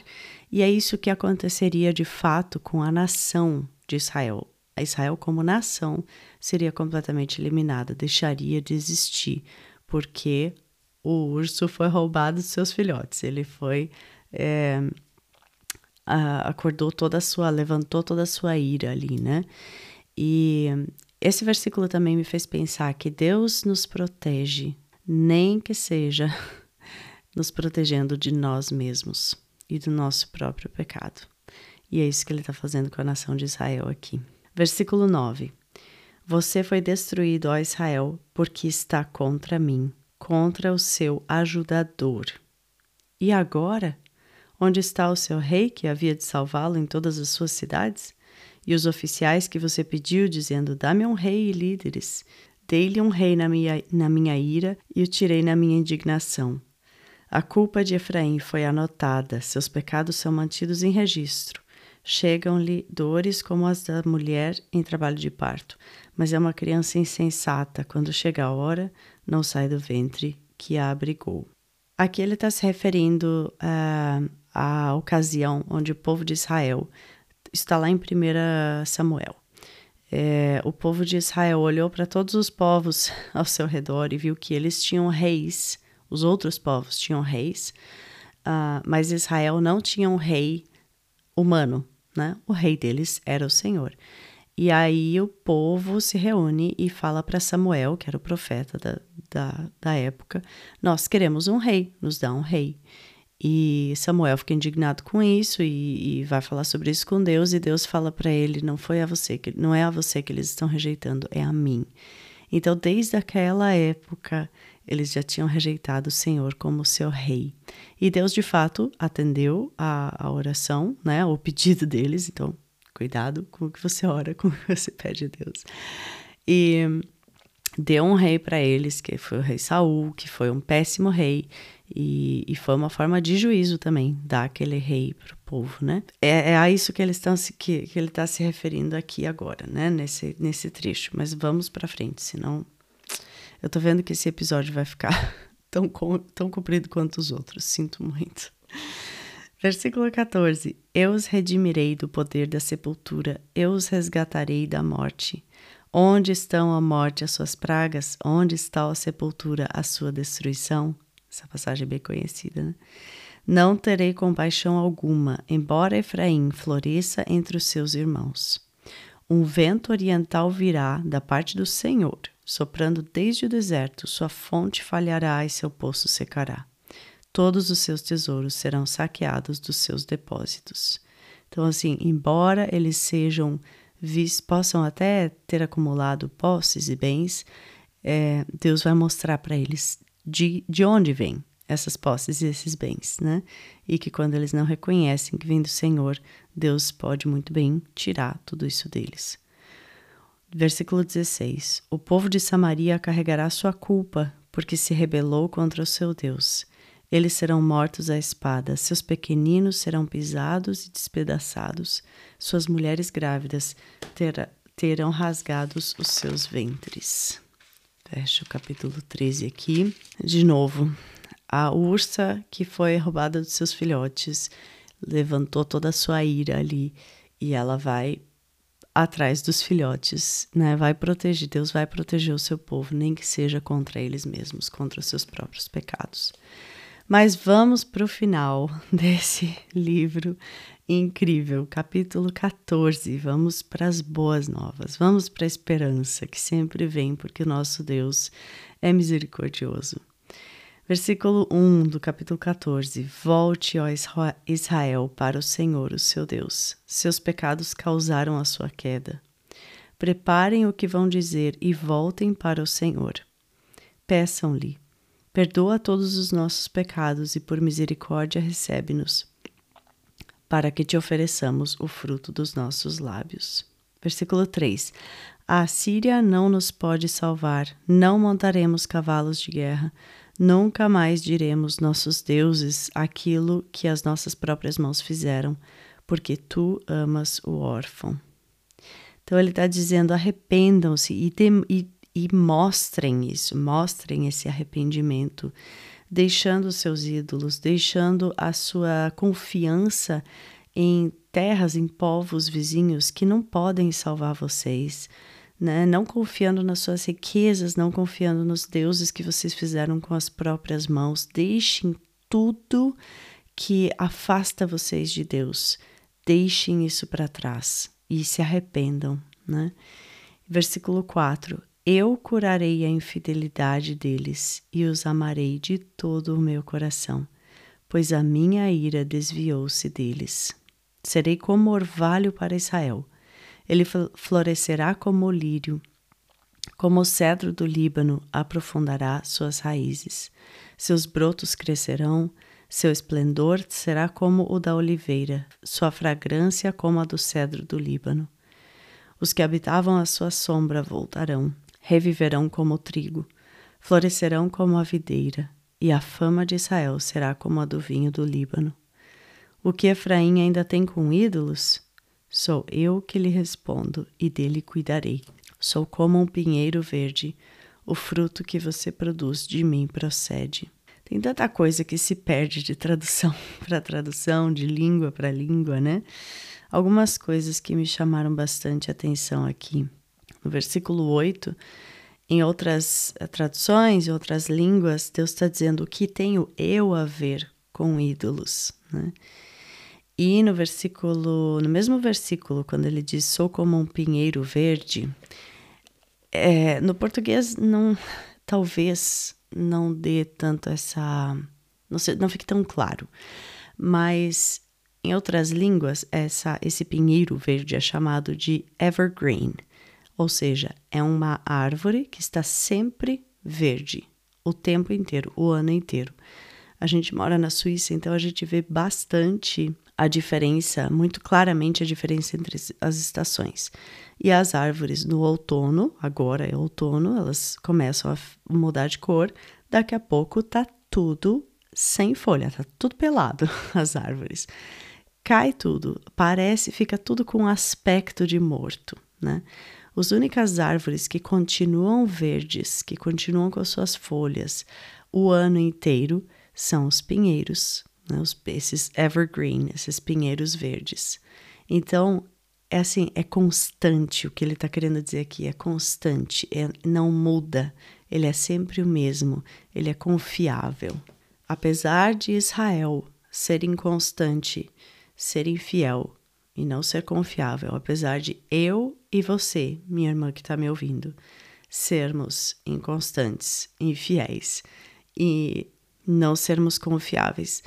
E é isso que aconteceria de fato com a nação de Israel. A Israel como nação seria completamente eliminada, deixaria de existir, porque o urso foi roubado dos seus filhotes. Ele foi é, acordou toda a sua, levantou toda a sua ira ali, né? E esse versículo também me fez pensar que Deus nos protege, nem que seja [laughs] nos protegendo de nós mesmos e do nosso próprio pecado. E é isso que ele está fazendo com a nação de Israel aqui. Versículo 9: Você foi destruído, ó Israel, porque está contra mim, contra o seu ajudador. E agora? Onde está o seu rei que havia de salvá-lo em todas as suas cidades? E os oficiais que você pediu, dizendo: Dá-me um rei e líderes. Dei-lhe um rei na minha, na minha ira e o tirei na minha indignação. A culpa de Efraim foi anotada, seus pecados são mantidos em registro. Chegam-lhe dores como as da mulher em trabalho de parto, mas é uma criança insensata, quando chega a hora, não sai do ventre que a abrigou. Aqui ele está se referindo uh, à ocasião onde o povo de Israel está lá em 1 Samuel. É, o povo de Israel olhou para todos os povos [laughs] ao seu redor e viu que eles tinham reis, os outros povos tinham reis, uh, mas Israel não tinha um rei humano, né? O rei deles era o Senhor. E aí o povo se reúne e fala para Samuel, que era o profeta da, da, da época: Nós queremos um rei, nos dá um rei. E Samuel fica indignado com isso e, e vai falar sobre isso com Deus e Deus fala para ele: não foi a você que não é a você que eles estão rejeitando, é a mim. Então, desde aquela época, eles já tinham rejeitado o Senhor como seu rei. E Deus, de fato, atendeu a, a oração, né, o pedido deles. Então, cuidado com o que você ora, [laughs] com o que você pede a Deus. E deu um rei para eles, que foi o rei Saul, que foi um péssimo rei, e, e, foi uma forma de juízo também, dar aquele rei para o povo, né? É, é, a isso que, eles estão que, que ele está se referindo aqui agora, né? Nesse, nesse trecho. Mas vamos para frente, senão eu tô vendo que esse episódio vai ficar [laughs] tão, tão comprido quanto os outros. Sinto muito. Versículo 14: Eu os redimirei do poder da sepultura, eu os resgatarei da morte. Onde estão a morte as suas pragas? Onde está a sepultura, a sua destruição? Essa passagem é bem conhecida, né? Não terei compaixão alguma, embora Efraim floresça entre os seus irmãos. Um vento oriental virá da parte do Senhor, soprando desde o deserto, sua fonte falhará e seu poço secará. Todos os seus tesouros serão saqueados dos seus depósitos. Então, assim, embora eles sejam possam até ter acumulado posses e bens, é, Deus vai mostrar para eles de, de onde vêm essas posses e esses bens, né? E que quando eles não reconhecem que vem do Senhor, Deus pode muito bem tirar tudo isso deles. Versículo 16: O povo de Samaria carregará sua culpa, porque se rebelou contra o seu Deus. Eles serão mortos à espada, seus pequeninos serão pisados e despedaçados, suas mulheres grávidas terão rasgados os seus ventres. Fecha o capítulo 13 aqui. De novo, a ursa que foi roubada dos seus filhotes levantou toda a sua ira ali e ela vai atrás dos filhotes, né? Vai proteger, Deus vai proteger o seu povo, nem que seja contra eles mesmos, contra os seus próprios pecados. Mas vamos para o final [laughs] desse livro incrível, capítulo 14. Vamos para as boas novas, vamos para a esperança que sempre vem, porque o nosso Deus é misericordioso. Versículo 1 do capítulo 14: Volte, ó Israel, para o Senhor, o seu Deus. Seus pecados causaram a sua queda. Preparem o que vão dizer e voltem para o Senhor. Peçam-lhe: Perdoa todos os nossos pecados e por misericórdia recebe-nos, para que te ofereçamos o fruto dos nossos lábios. Versículo 3: A Síria não nos pode salvar, não montaremos cavalos de guerra Nunca mais diremos nossos deuses aquilo que as nossas próprias mãos fizeram, porque tu amas o órfão. Então ele está dizendo: arrependam-se e, e, e mostrem isso, mostrem esse arrependimento, deixando seus ídolos, deixando a sua confiança em terras, em povos vizinhos que não podem salvar vocês né? Não confiando nas suas riquezas, não confiando nos deuses que vocês fizeram com as próprias mãos. Deixem tudo que afasta vocês de Deus. Deixem isso para trás e se arrependam, né? Versículo 4: Eu curarei a infidelidade deles e os amarei de todo o meu coração, pois a minha ira desviou-se deles. Serei como orvalho para Israel ele florescerá como o lírio, como o cedro do Líbano aprofundará suas raízes. Seus brotos crescerão, seu esplendor será como o da oliveira, sua fragrância como a do cedro do Líbano. Os que habitavam a sua sombra voltarão, reviverão como o trigo, florescerão como a videira, e a fama de Israel será como a do vinho do Líbano. O que Efraim ainda tem com ídolos, Sou eu que lhe respondo e dele cuidarei. Sou como um pinheiro verde, o fruto que você produz de mim procede. Tem tanta coisa que se perde de tradução [laughs] para tradução, de língua para língua, né? Algumas coisas que me chamaram bastante atenção aqui. No versículo 8, em outras eh, traduções, em outras línguas, Deus está dizendo o que tenho eu a ver com ídolos, né? E no versículo, no mesmo versículo, quando ele diz sou como um pinheiro verde, é, no português não, talvez não dê tanto essa, não, sei, não fique tão claro, mas em outras línguas essa, esse pinheiro verde é chamado de evergreen, ou seja, é uma árvore que está sempre verde o tempo inteiro, o ano inteiro. A gente mora na Suíça, então a gente vê bastante a diferença, muito claramente a diferença entre as estações. E as árvores no outono, agora é outono, elas começam a mudar de cor, daqui a pouco tá tudo sem folha, tá tudo pelado [laughs] as árvores. Cai tudo, parece, fica tudo com aspecto de morto, né? As únicas árvores que continuam verdes, que continuam com as suas folhas o ano inteiro, são os pinheiros, né, os, esses evergreen, esses pinheiros verdes. Então, é assim, é constante o que ele está querendo dizer aqui, é constante, é, não muda, ele é sempre o mesmo, ele é confiável. Apesar de Israel ser inconstante, ser infiel e não ser confiável, apesar de eu e você, minha irmã que está me ouvindo, sermos inconstantes, infiéis e não sermos confiáveis,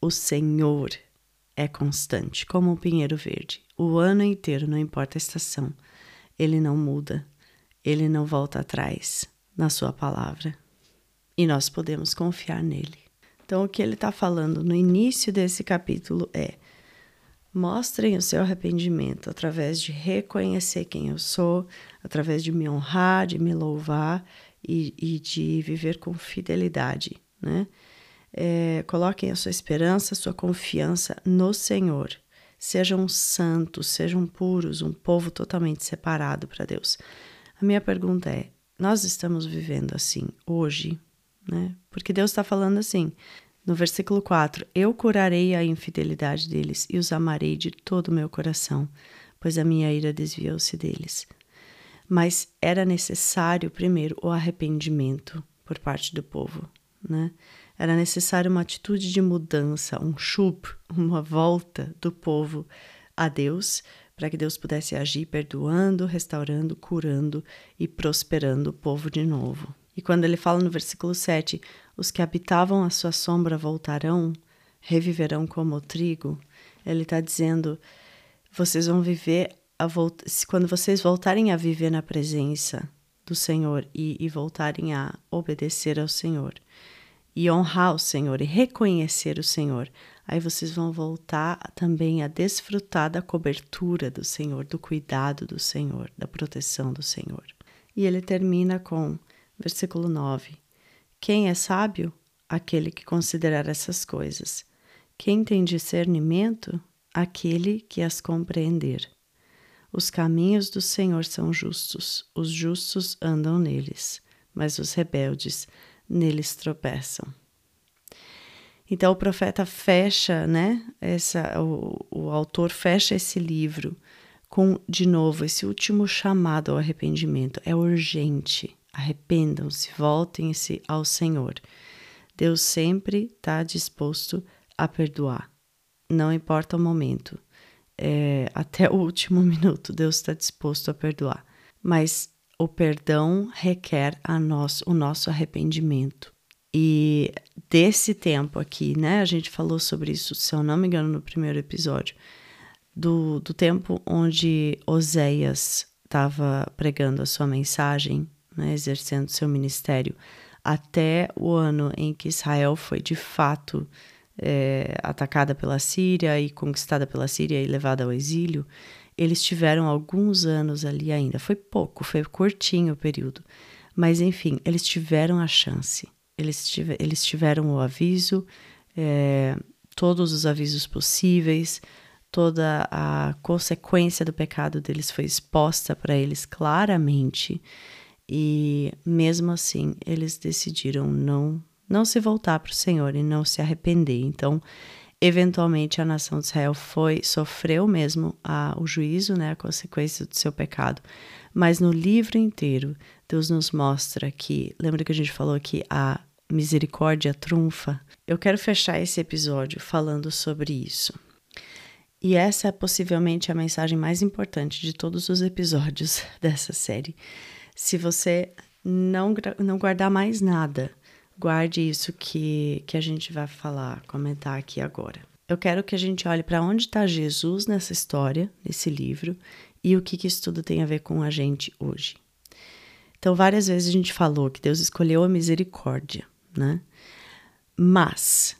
o Senhor é constante, como um pinheiro verde. O ano inteiro, não importa a estação, ele não muda, ele não volta atrás na sua palavra. E nós podemos confiar nele. Então, o que ele está falando no início desse capítulo é: mostrem o seu arrependimento através de reconhecer quem eu sou, através de me honrar, de me louvar e, e de viver com fidelidade, né? É, coloquem a sua esperança, a sua confiança no Senhor. Sejam santos, sejam puros, um povo totalmente separado para Deus. A minha pergunta é: nós estamos vivendo assim hoje? Né? Porque Deus está falando assim, no versículo 4: Eu curarei a infidelidade deles e os amarei de todo o meu coração, pois a minha ira desviou-se deles. Mas era necessário, primeiro, o arrependimento por parte do povo, né? Era necessário uma atitude de mudança, um chup, uma volta do povo a Deus, para que Deus pudesse agir perdoando, restaurando, curando e prosperando o povo de novo. E quando ele fala no versículo 7, os que habitavam a sua sombra voltarão, reviverão como o trigo, ele está dizendo: vocês vão viver, quando vocês voltarem a viver na presença do Senhor e, e voltarem a obedecer ao Senhor e honrar o Senhor e reconhecer o Senhor, aí vocês vão voltar também a desfrutar da cobertura do Senhor, do cuidado do Senhor, da proteção do Senhor. E ele termina com versículo 9: Quem é sábio? Aquele que considerar essas coisas. Quem tem discernimento? Aquele que as compreender. Os caminhos do Senhor são justos, os justos andam neles, mas os rebeldes neles tropeçam. Então o profeta fecha, né? Essa, o, o autor fecha esse livro com, de novo, esse último chamado ao arrependimento. É urgente. Arrependam-se, voltem-se ao Senhor. Deus sempre está disposto a perdoar. Não importa o momento. É, até o último [laughs] minuto, Deus está disposto a perdoar. Mas o perdão requer a nós o nosso arrependimento. E desse tempo aqui, né? A gente falou sobre isso, se eu não me engano, no primeiro episódio, do, do tempo onde Oséias estava pregando a sua mensagem, né, exercendo seu ministério, até o ano em que Israel foi de fato é, atacada pela Síria e conquistada pela Síria e levada ao exílio, eles tiveram alguns anos ali ainda. Foi pouco, foi curtinho o período. Mas, enfim, eles tiveram a chance. Eles, tive, eles tiveram o aviso, é, todos os avisos possíveis, toda a consequência do pecado deles foi exposta para eles claramente. E mesmo assim, eles decidiram não não se voltar para o Senhor e não se arrepender. Então, eventualmente a nação de Israel foi sofreu mesmo a, o juízo, né, a consequência do seu pecado. Mas no livro inteiro, Deus nos mostra que, lembra que a gente falou que a misericórdia trunfa? Eu quero fechar esse episódio falando sobre isso. E essa é possivelmente a mensagem mais importante de todos os episódios [laughs] dessa série. Se você não, não guardar mais nada, Guarde isso que, que a gente vai falar, comentar aqui agora. Eu quero que a gente olhe para onde está Jesus nessa história, nesse livro, e o que, que isso tudo tem a ver com a gente hoje. Então, várias vezes a gente falou que Deus escolheu a misericórdia, né? Mas,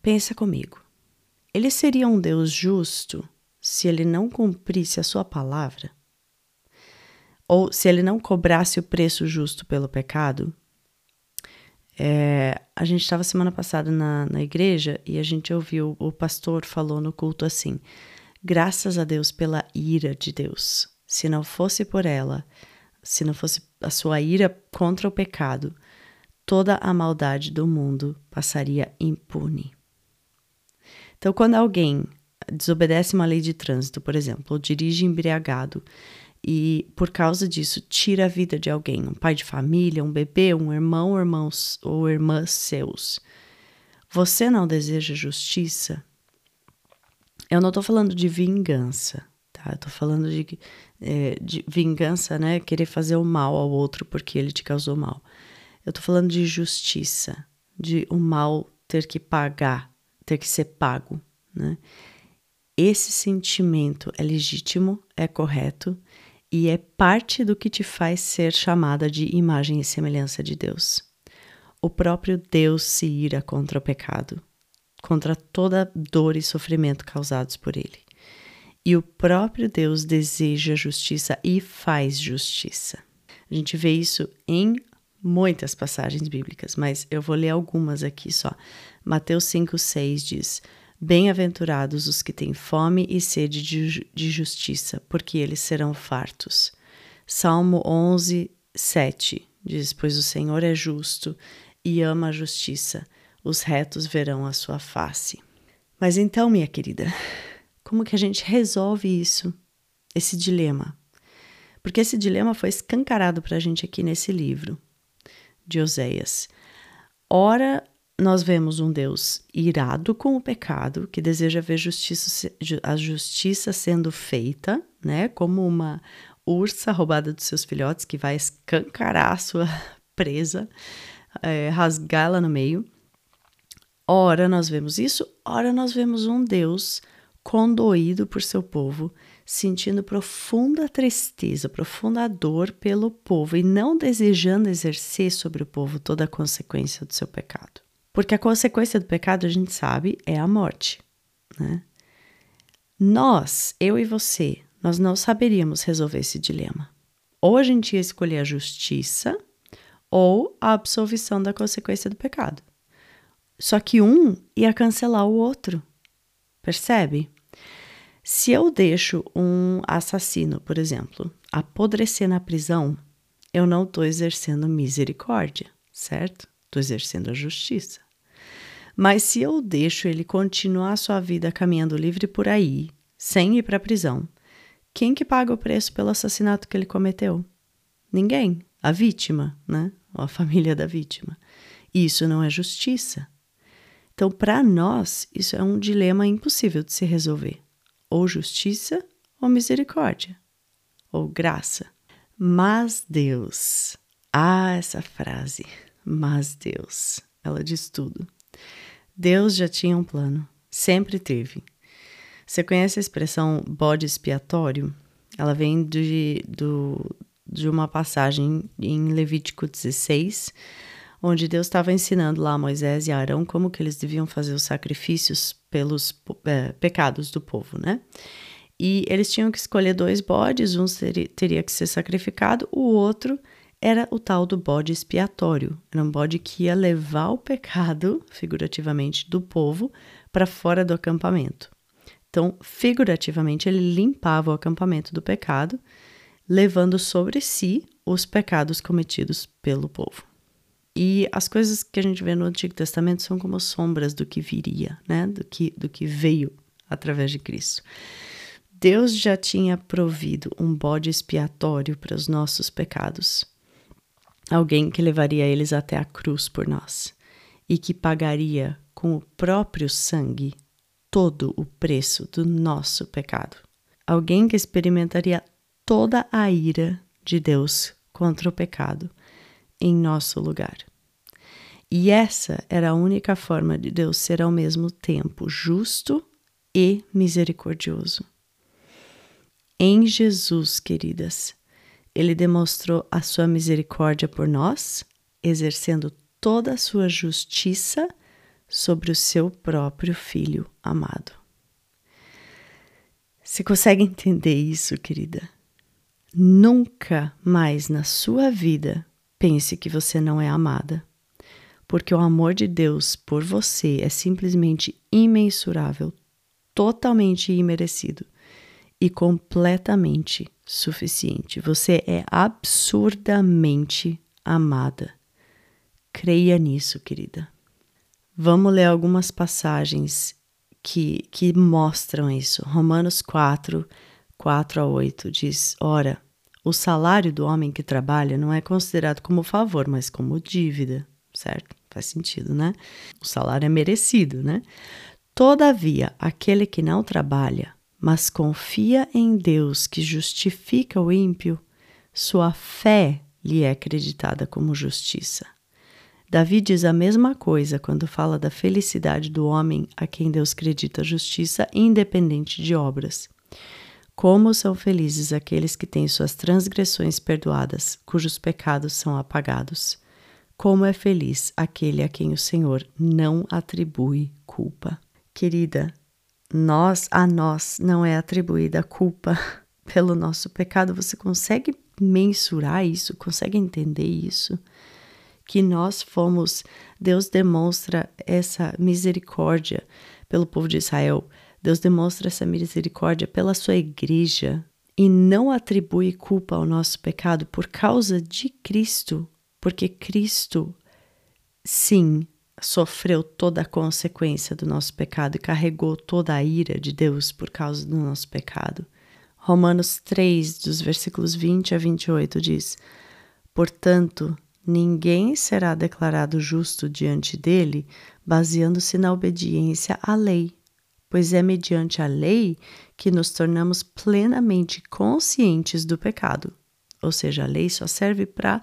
pensa comigo, ele seria um Deus justo se ele não cumprisse a sua palavra? Ou se ele não cobrasse o preço justo pelo pecado? É, a gente estava semana passada na, na igreja e a gente ouviu o pastor falou no culto assim: graças a Deus pela ira de Deus. Se não fosse por ela, se não fosse a sua ira contra o pecado, toda a maldade do mundo passaria impune. Então, quando alguém desobedece uma lei de trânsito, por exemplo, ou dirige embriagado, e por causa disso tira a vida de alguém, um pai de família, um bebê, um irmão, irmãos ou irmãs seus. Você não deseja justiça? Eu não estou falando de vingança, tá? Eu tô falando de, é, de vingança, né? Querer fazer o mal ao outro porque ele te causou mal. Eu tô falando de justiça, de o mal ter que pagar, ter que ser pago, né? Esse sentimento é legítimo, é correto e é parte do que te faz ser chamada de imagem e semelhança de Deus. O próprio Deus se ira contra o pecado, contra toda dor e sofrimento causados por ele. E o próprio Deus deseja justiça e faz justiça. A gente vê isso em muitas passagens bíblicas, mas eu vou ler algumas aqui só. Mateus 5,6 diz: Bem-aventurados os que têm fome e sede de, de, justiça, porque eles serão fartos. Salmo 11, 7 diz: Pois o Senhor é justo e ama a justiça, os retos verão a sua face. Mas então, minha querida, como que a gente resolve isso, esse dilema? Porque esse dilema foi escancarado para a gente aqui nesse livro de Oséias. Ora, nós vemos um Deus irado com o pecado, que deseja ver justiça, a justiça sendo feita, né? Como uma ursa roubada dos seus filhotes que vai escancarar a sua [laughs] presa, é, rasgá-la no meio. Ora, nós vemos isso, ora, nós vemos um Deus condoído por seu povo, sentindo profunda tristeza, profunda dor pelo povo e não desejando exercer sobre o povo toda a consequência do seu pecado. Porque a consequência do pecado, a gente sabe, é a morte. Né? Nós, eu e você, nós não saberíamos resolver esse dilema. Ou a gente ia escolher a justiça ou a absolvição da consequência do pecado. Só que um ia cancelar o outro. Percebe? Se eu deixo um assassino, por exemplo, apodrecer na prisão, eu não estou exercendo misericórdia, certo? Estou exercendo a justiça. Mas se eu deixo ele continuar sua vida caminhando livre por aí, sem ir para a prisão, quem que paga o preço pelo assassinato que ele cometeu? Ninguém. A vítima, né? Ou a família da vítima. Isso não é justiça. Então, para nós, isso é um dilema impossível de se resolver: ou justiça ou misericórdia, ou graça. Mas Deus, ah, essa frase, mas Deus, ela diz tudo. Deus já tinha um plano, sempre teve. Você conhece a expressão bode expiatório? Ela vem de, do, de uma passagem em Levítico 16, onde Deus estava ensinando lá a Moisés e a Arão como que eles deviam fazer os sacrifícios pelos é, pecados do povo, né? E eles tinham que escolher dois bodes, um seria, teria que ser sacrificado, o outro era o tal do bode expiatório. Era um bode que ia levar o pecado, figurativamente, do povo para fora do acampamento. Então, figurativamente, ele limpava o acampamento do pecado, levando sobre si os pecados cometidos pelo povo. E as coisas que a gente vê no Antigo Testamento são como sombras do que viria, né? Do que, do que veio através de Cristo. Deus já tinha provido um bode expiatório para os nossos pecados. Alguém que levaria eles até a cruz por nós e que pagaria com o próprio sangue todo o preço do nosso pecado. Alguém que experimentaria toda a ira de Deus contra o pecado em nosso lugar. E essa era a única forma de Deus ser ao mesmo tempo justo e misericordioso. Em Jesus, queridas, ele demonstrou a sua misericórdia por nós, exercendo toda a sua justiça sobre o seu próprio filho amado. Você consegue entender isso, querida? Nunca mais na sua vida pense que você não é amada porque o amor de Deus por você é simplesmente imensurável, totalmente imerecido e completamente suficiente. Você é absurdamente amada. Creia nisso, querida. Vamos ler algumas passagens que, que mostram isso. Romanos 4, 4 a 8 diz: Ora, o salário do homem que trabalha não é considerado como favor, mas como dívida, certo? Faz sentido, né? O salário é merecido, né? Todavia, aquele que não trabalha, mas confia em Deus que justifica o ímpio, sua fé lhe é acreditada como justiça. Davi diz a mesma coisa quando fala da felicidade do homem a quem Deus acredita justiça, independente de obras. Como são felizes aqueles que têm suas transgressões perdoadas, cujos pecados são apagados. Como é feliz aquele a quem o Senhor não atribui culpa. Querida, nós a nós não é atribuída culpa [laughs] pelo nosso pecado. Você consegue mensurar isso? Consegue entender isso? Que nós fomos, Deus demonstra essa misericórdia pelo povo de Israel, Deus demonstra essa misericórdia pela sua igreja e não atribui culpa ao nosso pecado por causa de Cristo, porque Cristo, sim, sofreu toda a consequência do nosso pecado e carregou toda a ira de Deus por causa do nosso pecado. Romanos 3, dos versículos 20 a 28 diz: Portanto, ninguém será declarado justo diante dele baseando-se na obediência à lei, pois é mediante a lei que nos tornamos plenamente conscientes do pecado. Ou seja, a lei só serve para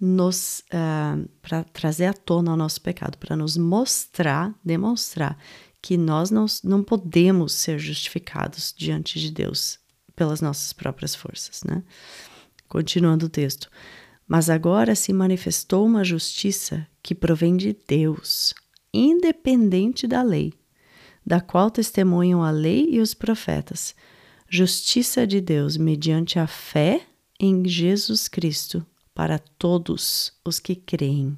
nos uh, ah, para trazer à tona o nosso pecado, para nos mostrar, demonstrar que nós não, não podemos ser justificados diante de Deus pelas nossas próprias forças, né? Continuando o texto. Mas agora se manifestou uma justiça que provém de Deus, independente da lei, da qual testemunham a lei e os profetas. Justiça de Deus mediante a fé em Jesus Cristo para todos os que creem.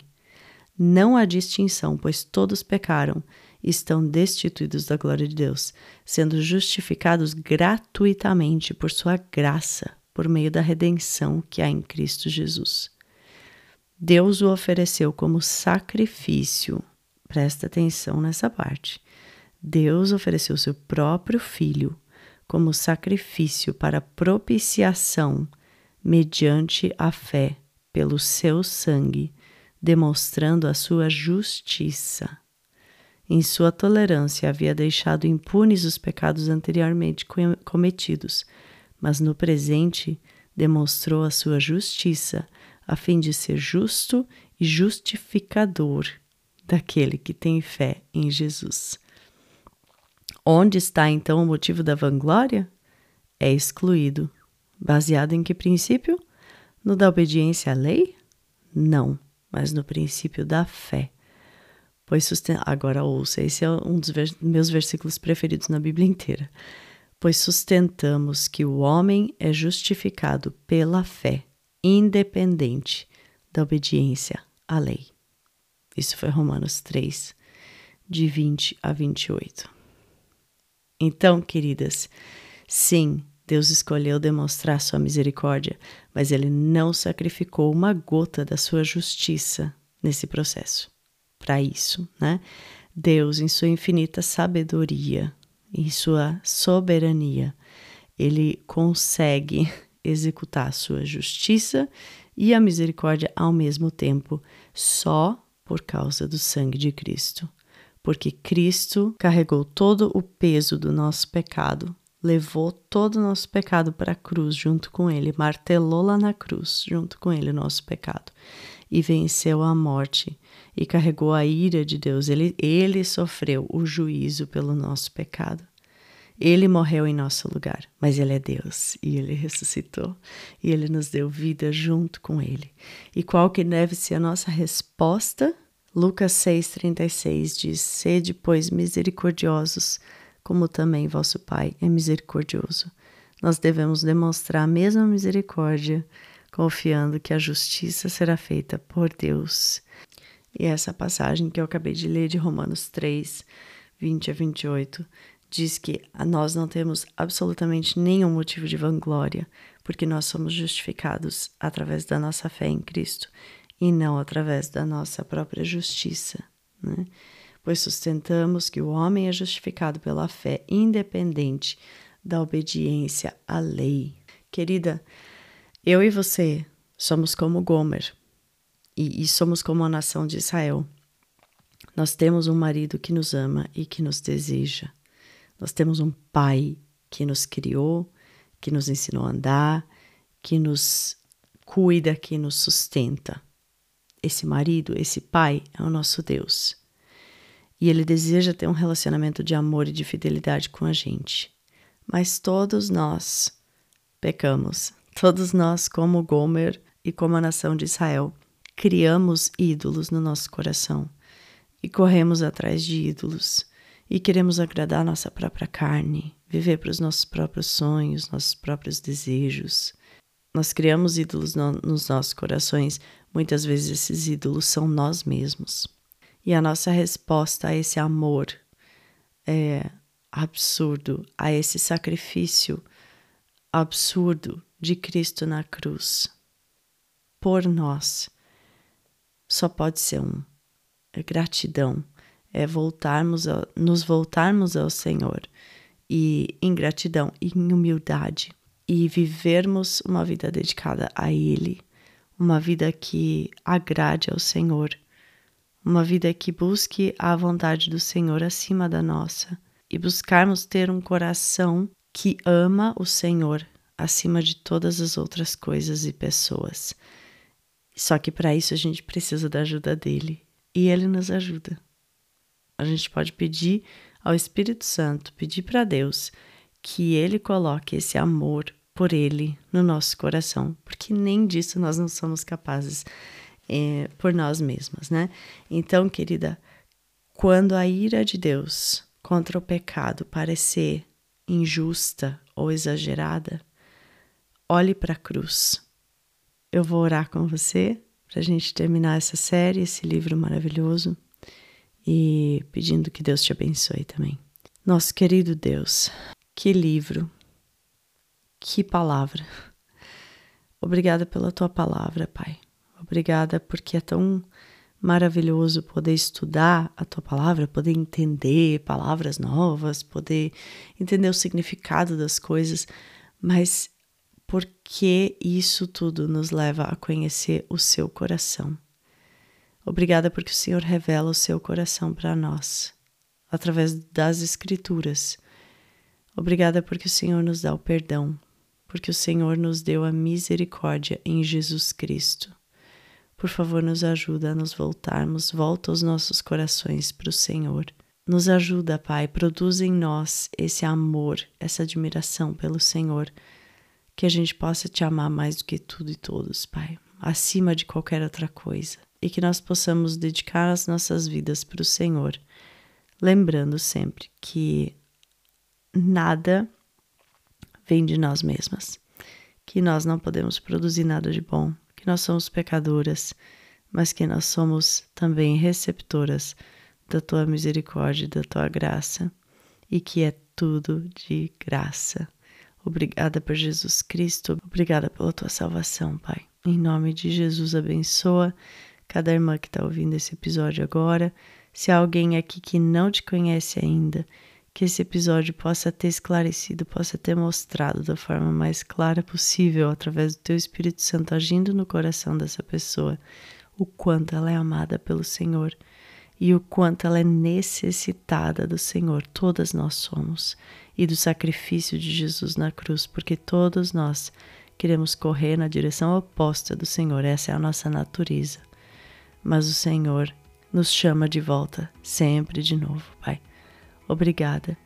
Não há distinção, pois todos pecaram e estão destituídos da glória de Deus, sendo justificados gratuitamente por sua graça, por meio da redenção que há em Cristo Jesus. Deus o ofereceu como sacrifício. Presta atenção nessa parte. Deus ofereceu seu próprio filho como sacrifício para propiciação mediante a fé pelo seu sangue, demonstrando a sua justiça. Em sua tolerância havia deixado impunes os pecados anteriormente cometidos, mas no presente demonstrou a sua justiça, a fim de ser justo e justificador daquele que tem fé em Jesus. Onde está então o motivo da vanglória? É excluído. Baseado em que princípio? No da obediência à lei? Não, mas no princípio da fé. Pois susten... agora ouça, esse é um dos vers... meus versículos preferidos na Bíblia inteira. Pois sustentamos que o homem é justificado pela fé, independente da obediência à lei. Isso foi Romanos 3, de 20 a 28. Então, queridas, sim, Deus escolheu demonstrar sua misericórdia, mas ele não sacrificou uma gota da sua justiça nesse processo para isso, né? Deus, em sua infinita sabedoria, em sua soberania, ele consegue [laughs] executar a sua justiça e a misericórdia ao mesmo tempo, só por causa do sangue de Cristo. Porque Cristo carregou todo o peso do nosso pecado, levou todo o nosso pecado para a cruz junto com ele, martelou lá na cruz junto com ele o nosso pecado e venceu a morte e carregou a ira de Deus. Ele, ele sofreu o juízo pelo nosso pecado. Ele morreu em nosso lugar, mas Ele é Deus e Ele ressuscitou e Ele nos deu vida junto com Ele. E qual que deve ser a nossa resposta? Lucas 6,36 diz: Sede, pois, misericordiosos, como também vosso Pai é misericordioso. Nós devemos demonstrar a mesma misericórdia confiando que a justiça será feita por Deus. E essa passagem que eu acabei de ler de Romanos 3, 20 a 28, diz que nós não temos absolutamente nenhum motivo de vanglória, porque nós somos justificados através da nossa fé em Cristo e não através da nossa própria justiça. Né? Pois sustentamos que o homem é justificado pela fé, independente da obediência à lei. Querida, eu e você somos como Gomer e, e somos como a nação de Israel. Nós temos um marido que nos ama e que nos deseja. Nós temos um pai que nos criou, que nos ensinou a andar, que nos cuida, que nos sustenta. Esse marido, esse pai é o nosso Deus. E ele deseja ter um relacionamento de amor e de fidelidade com a gente. Mas todos nós pecamos. Todos nós, como Gomer e como a nação de Israel, criamos ídolos no nosso coração e corremos atrás de ídolos e queremos agradar nossa própria carne, viver para os nossos próprios sonhos, nossos próprios desejos. Nós criamos ídolos no, nos nossos corações, muitas vezes esses ídolos são nós mesmos. E a nossa resposta a esse amor é, absurdo, a esse sacrifício absurdo de Cristo na cruz. Por nós, só pode ser um: é gratidão, é voltarmos a, nos voltarmos ao Senhor. E em gratidão e em humildade. E vivermos uma vida dedicada a Ele, uma vida que agrade ao Senhor, uma vida que busque a vontade do Senhor acima da nossa e buscarmos ter um coração que ama o Senhor acima de todas as outras coisas e pessoas. Só que para isso a gente precisa da ajuda dele e ele nos ajuda. A gente pode pedir ao Espírito Santo, pedir para Deus que ele coloque esse amor por ele no nosso coração, porque nem disso nós não somos capazes é, por nós mesmas, né? Então, querida, quando a ira de Deus contra o pecado parecer injusta ou exagerada, olhe para a cruz. Eu vou orar com você para a gente terminar essa série, esse livro maravilhoso, e pedindo que Deus te abençoe também. Nosso querido Deus, que livro, que palavra. Obrigada pela tua palavra, Pai. Obrigada porque é tão maravilhoso poder estudar a tua palavra, poder entender palavras novas, poder entender o significado das coisas, mas porque isso tudo nos leva a conhecer o seu coração. Obrigada porque o Senhor revela o seu coração para nós, através das Escrituras. Obrigada porque o Senhor nos dá o perdão, porque o Senhor nos deu a misericórdia em Jesus Cristo. Por favor, nos ajuda a nos voltarmos, volta os nossos corações para o Senhor. Nos ajuda, Pai, produz em nós esse amor, essa admiração pelo Senhor. Que a gente possa te amar mais do que tudo e todos, Pai, acima de qualquer outra coisa, e que nós possamos dedicar as nossas vidas para o Senhor, lembrando sempre que nada vem de nós mesmas, que nós não podemos produzir nada de bom, que nós somos pecadoras, mas que nós somos também receptoras da tua misericórdia, da tua graça, e que é tudo de graça. Obrigada por Jesus Cristo, obrigada pela tua salvação, Pai. Em nome de Jesus, abençoa cada irmã que está ouvindo esse episódio agora. Se há alguém aqui que não te conhece ainda, que esse episódio possa ter esclarecido, possa ter mostrado da forma mais clara possível, através do teu Espírito Santo agindo no coração dessa pessoa, o quanto ela é amada pelo Senhor e o quanto ela é necessitada do Senhor. Todas nós somos e do sacrifício de Jesus na cruz, porque todos nós queremos correr na direção oposta do Senhor. Essa é a nossa natureza. Mas o Senhor nos chama de volta sempre de novo, Pai. Obrigada.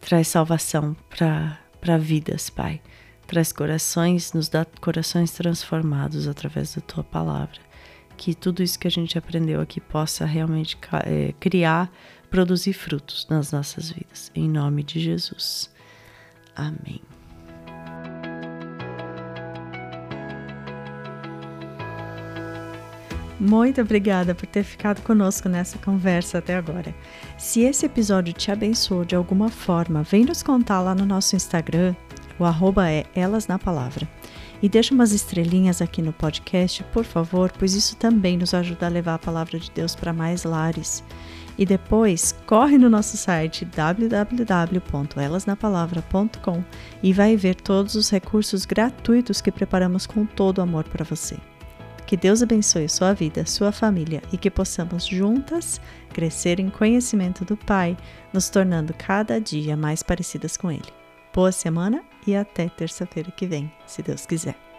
Traz salvação para vidas, Pai. Traz corações, nos dá corações transformados através da tua palavra que tudo isso que a gente aprendeu aqui possa realmente é, criar, produzir frutos nas nossas vidas. Em nome de Jesus. Amém. Muito obrigada por ter ficado conosco nessa conversa até agora. Se esse episódio te abençoou de alguma forma, vem nos contar lá no nosso Instagram. O arroba é Elas na Palavra. E deixa umas estrelinhas aqui no podcast, por favor, pois isso também nos ajuda a levar a palavra de Deus para mais lares. E depois, corre no nosso site www.elasnapalavra.com e vai ver todos os recursos gratuitos que preparamos com todo amor para você. Que Deus abençoe sua vida, sua família e que possamos juntas crescer em conhecimento do Pai, nos tornando cada dia mais parecidas com Ele. Boa semana e até terça-feira que vem, se Deus quiser.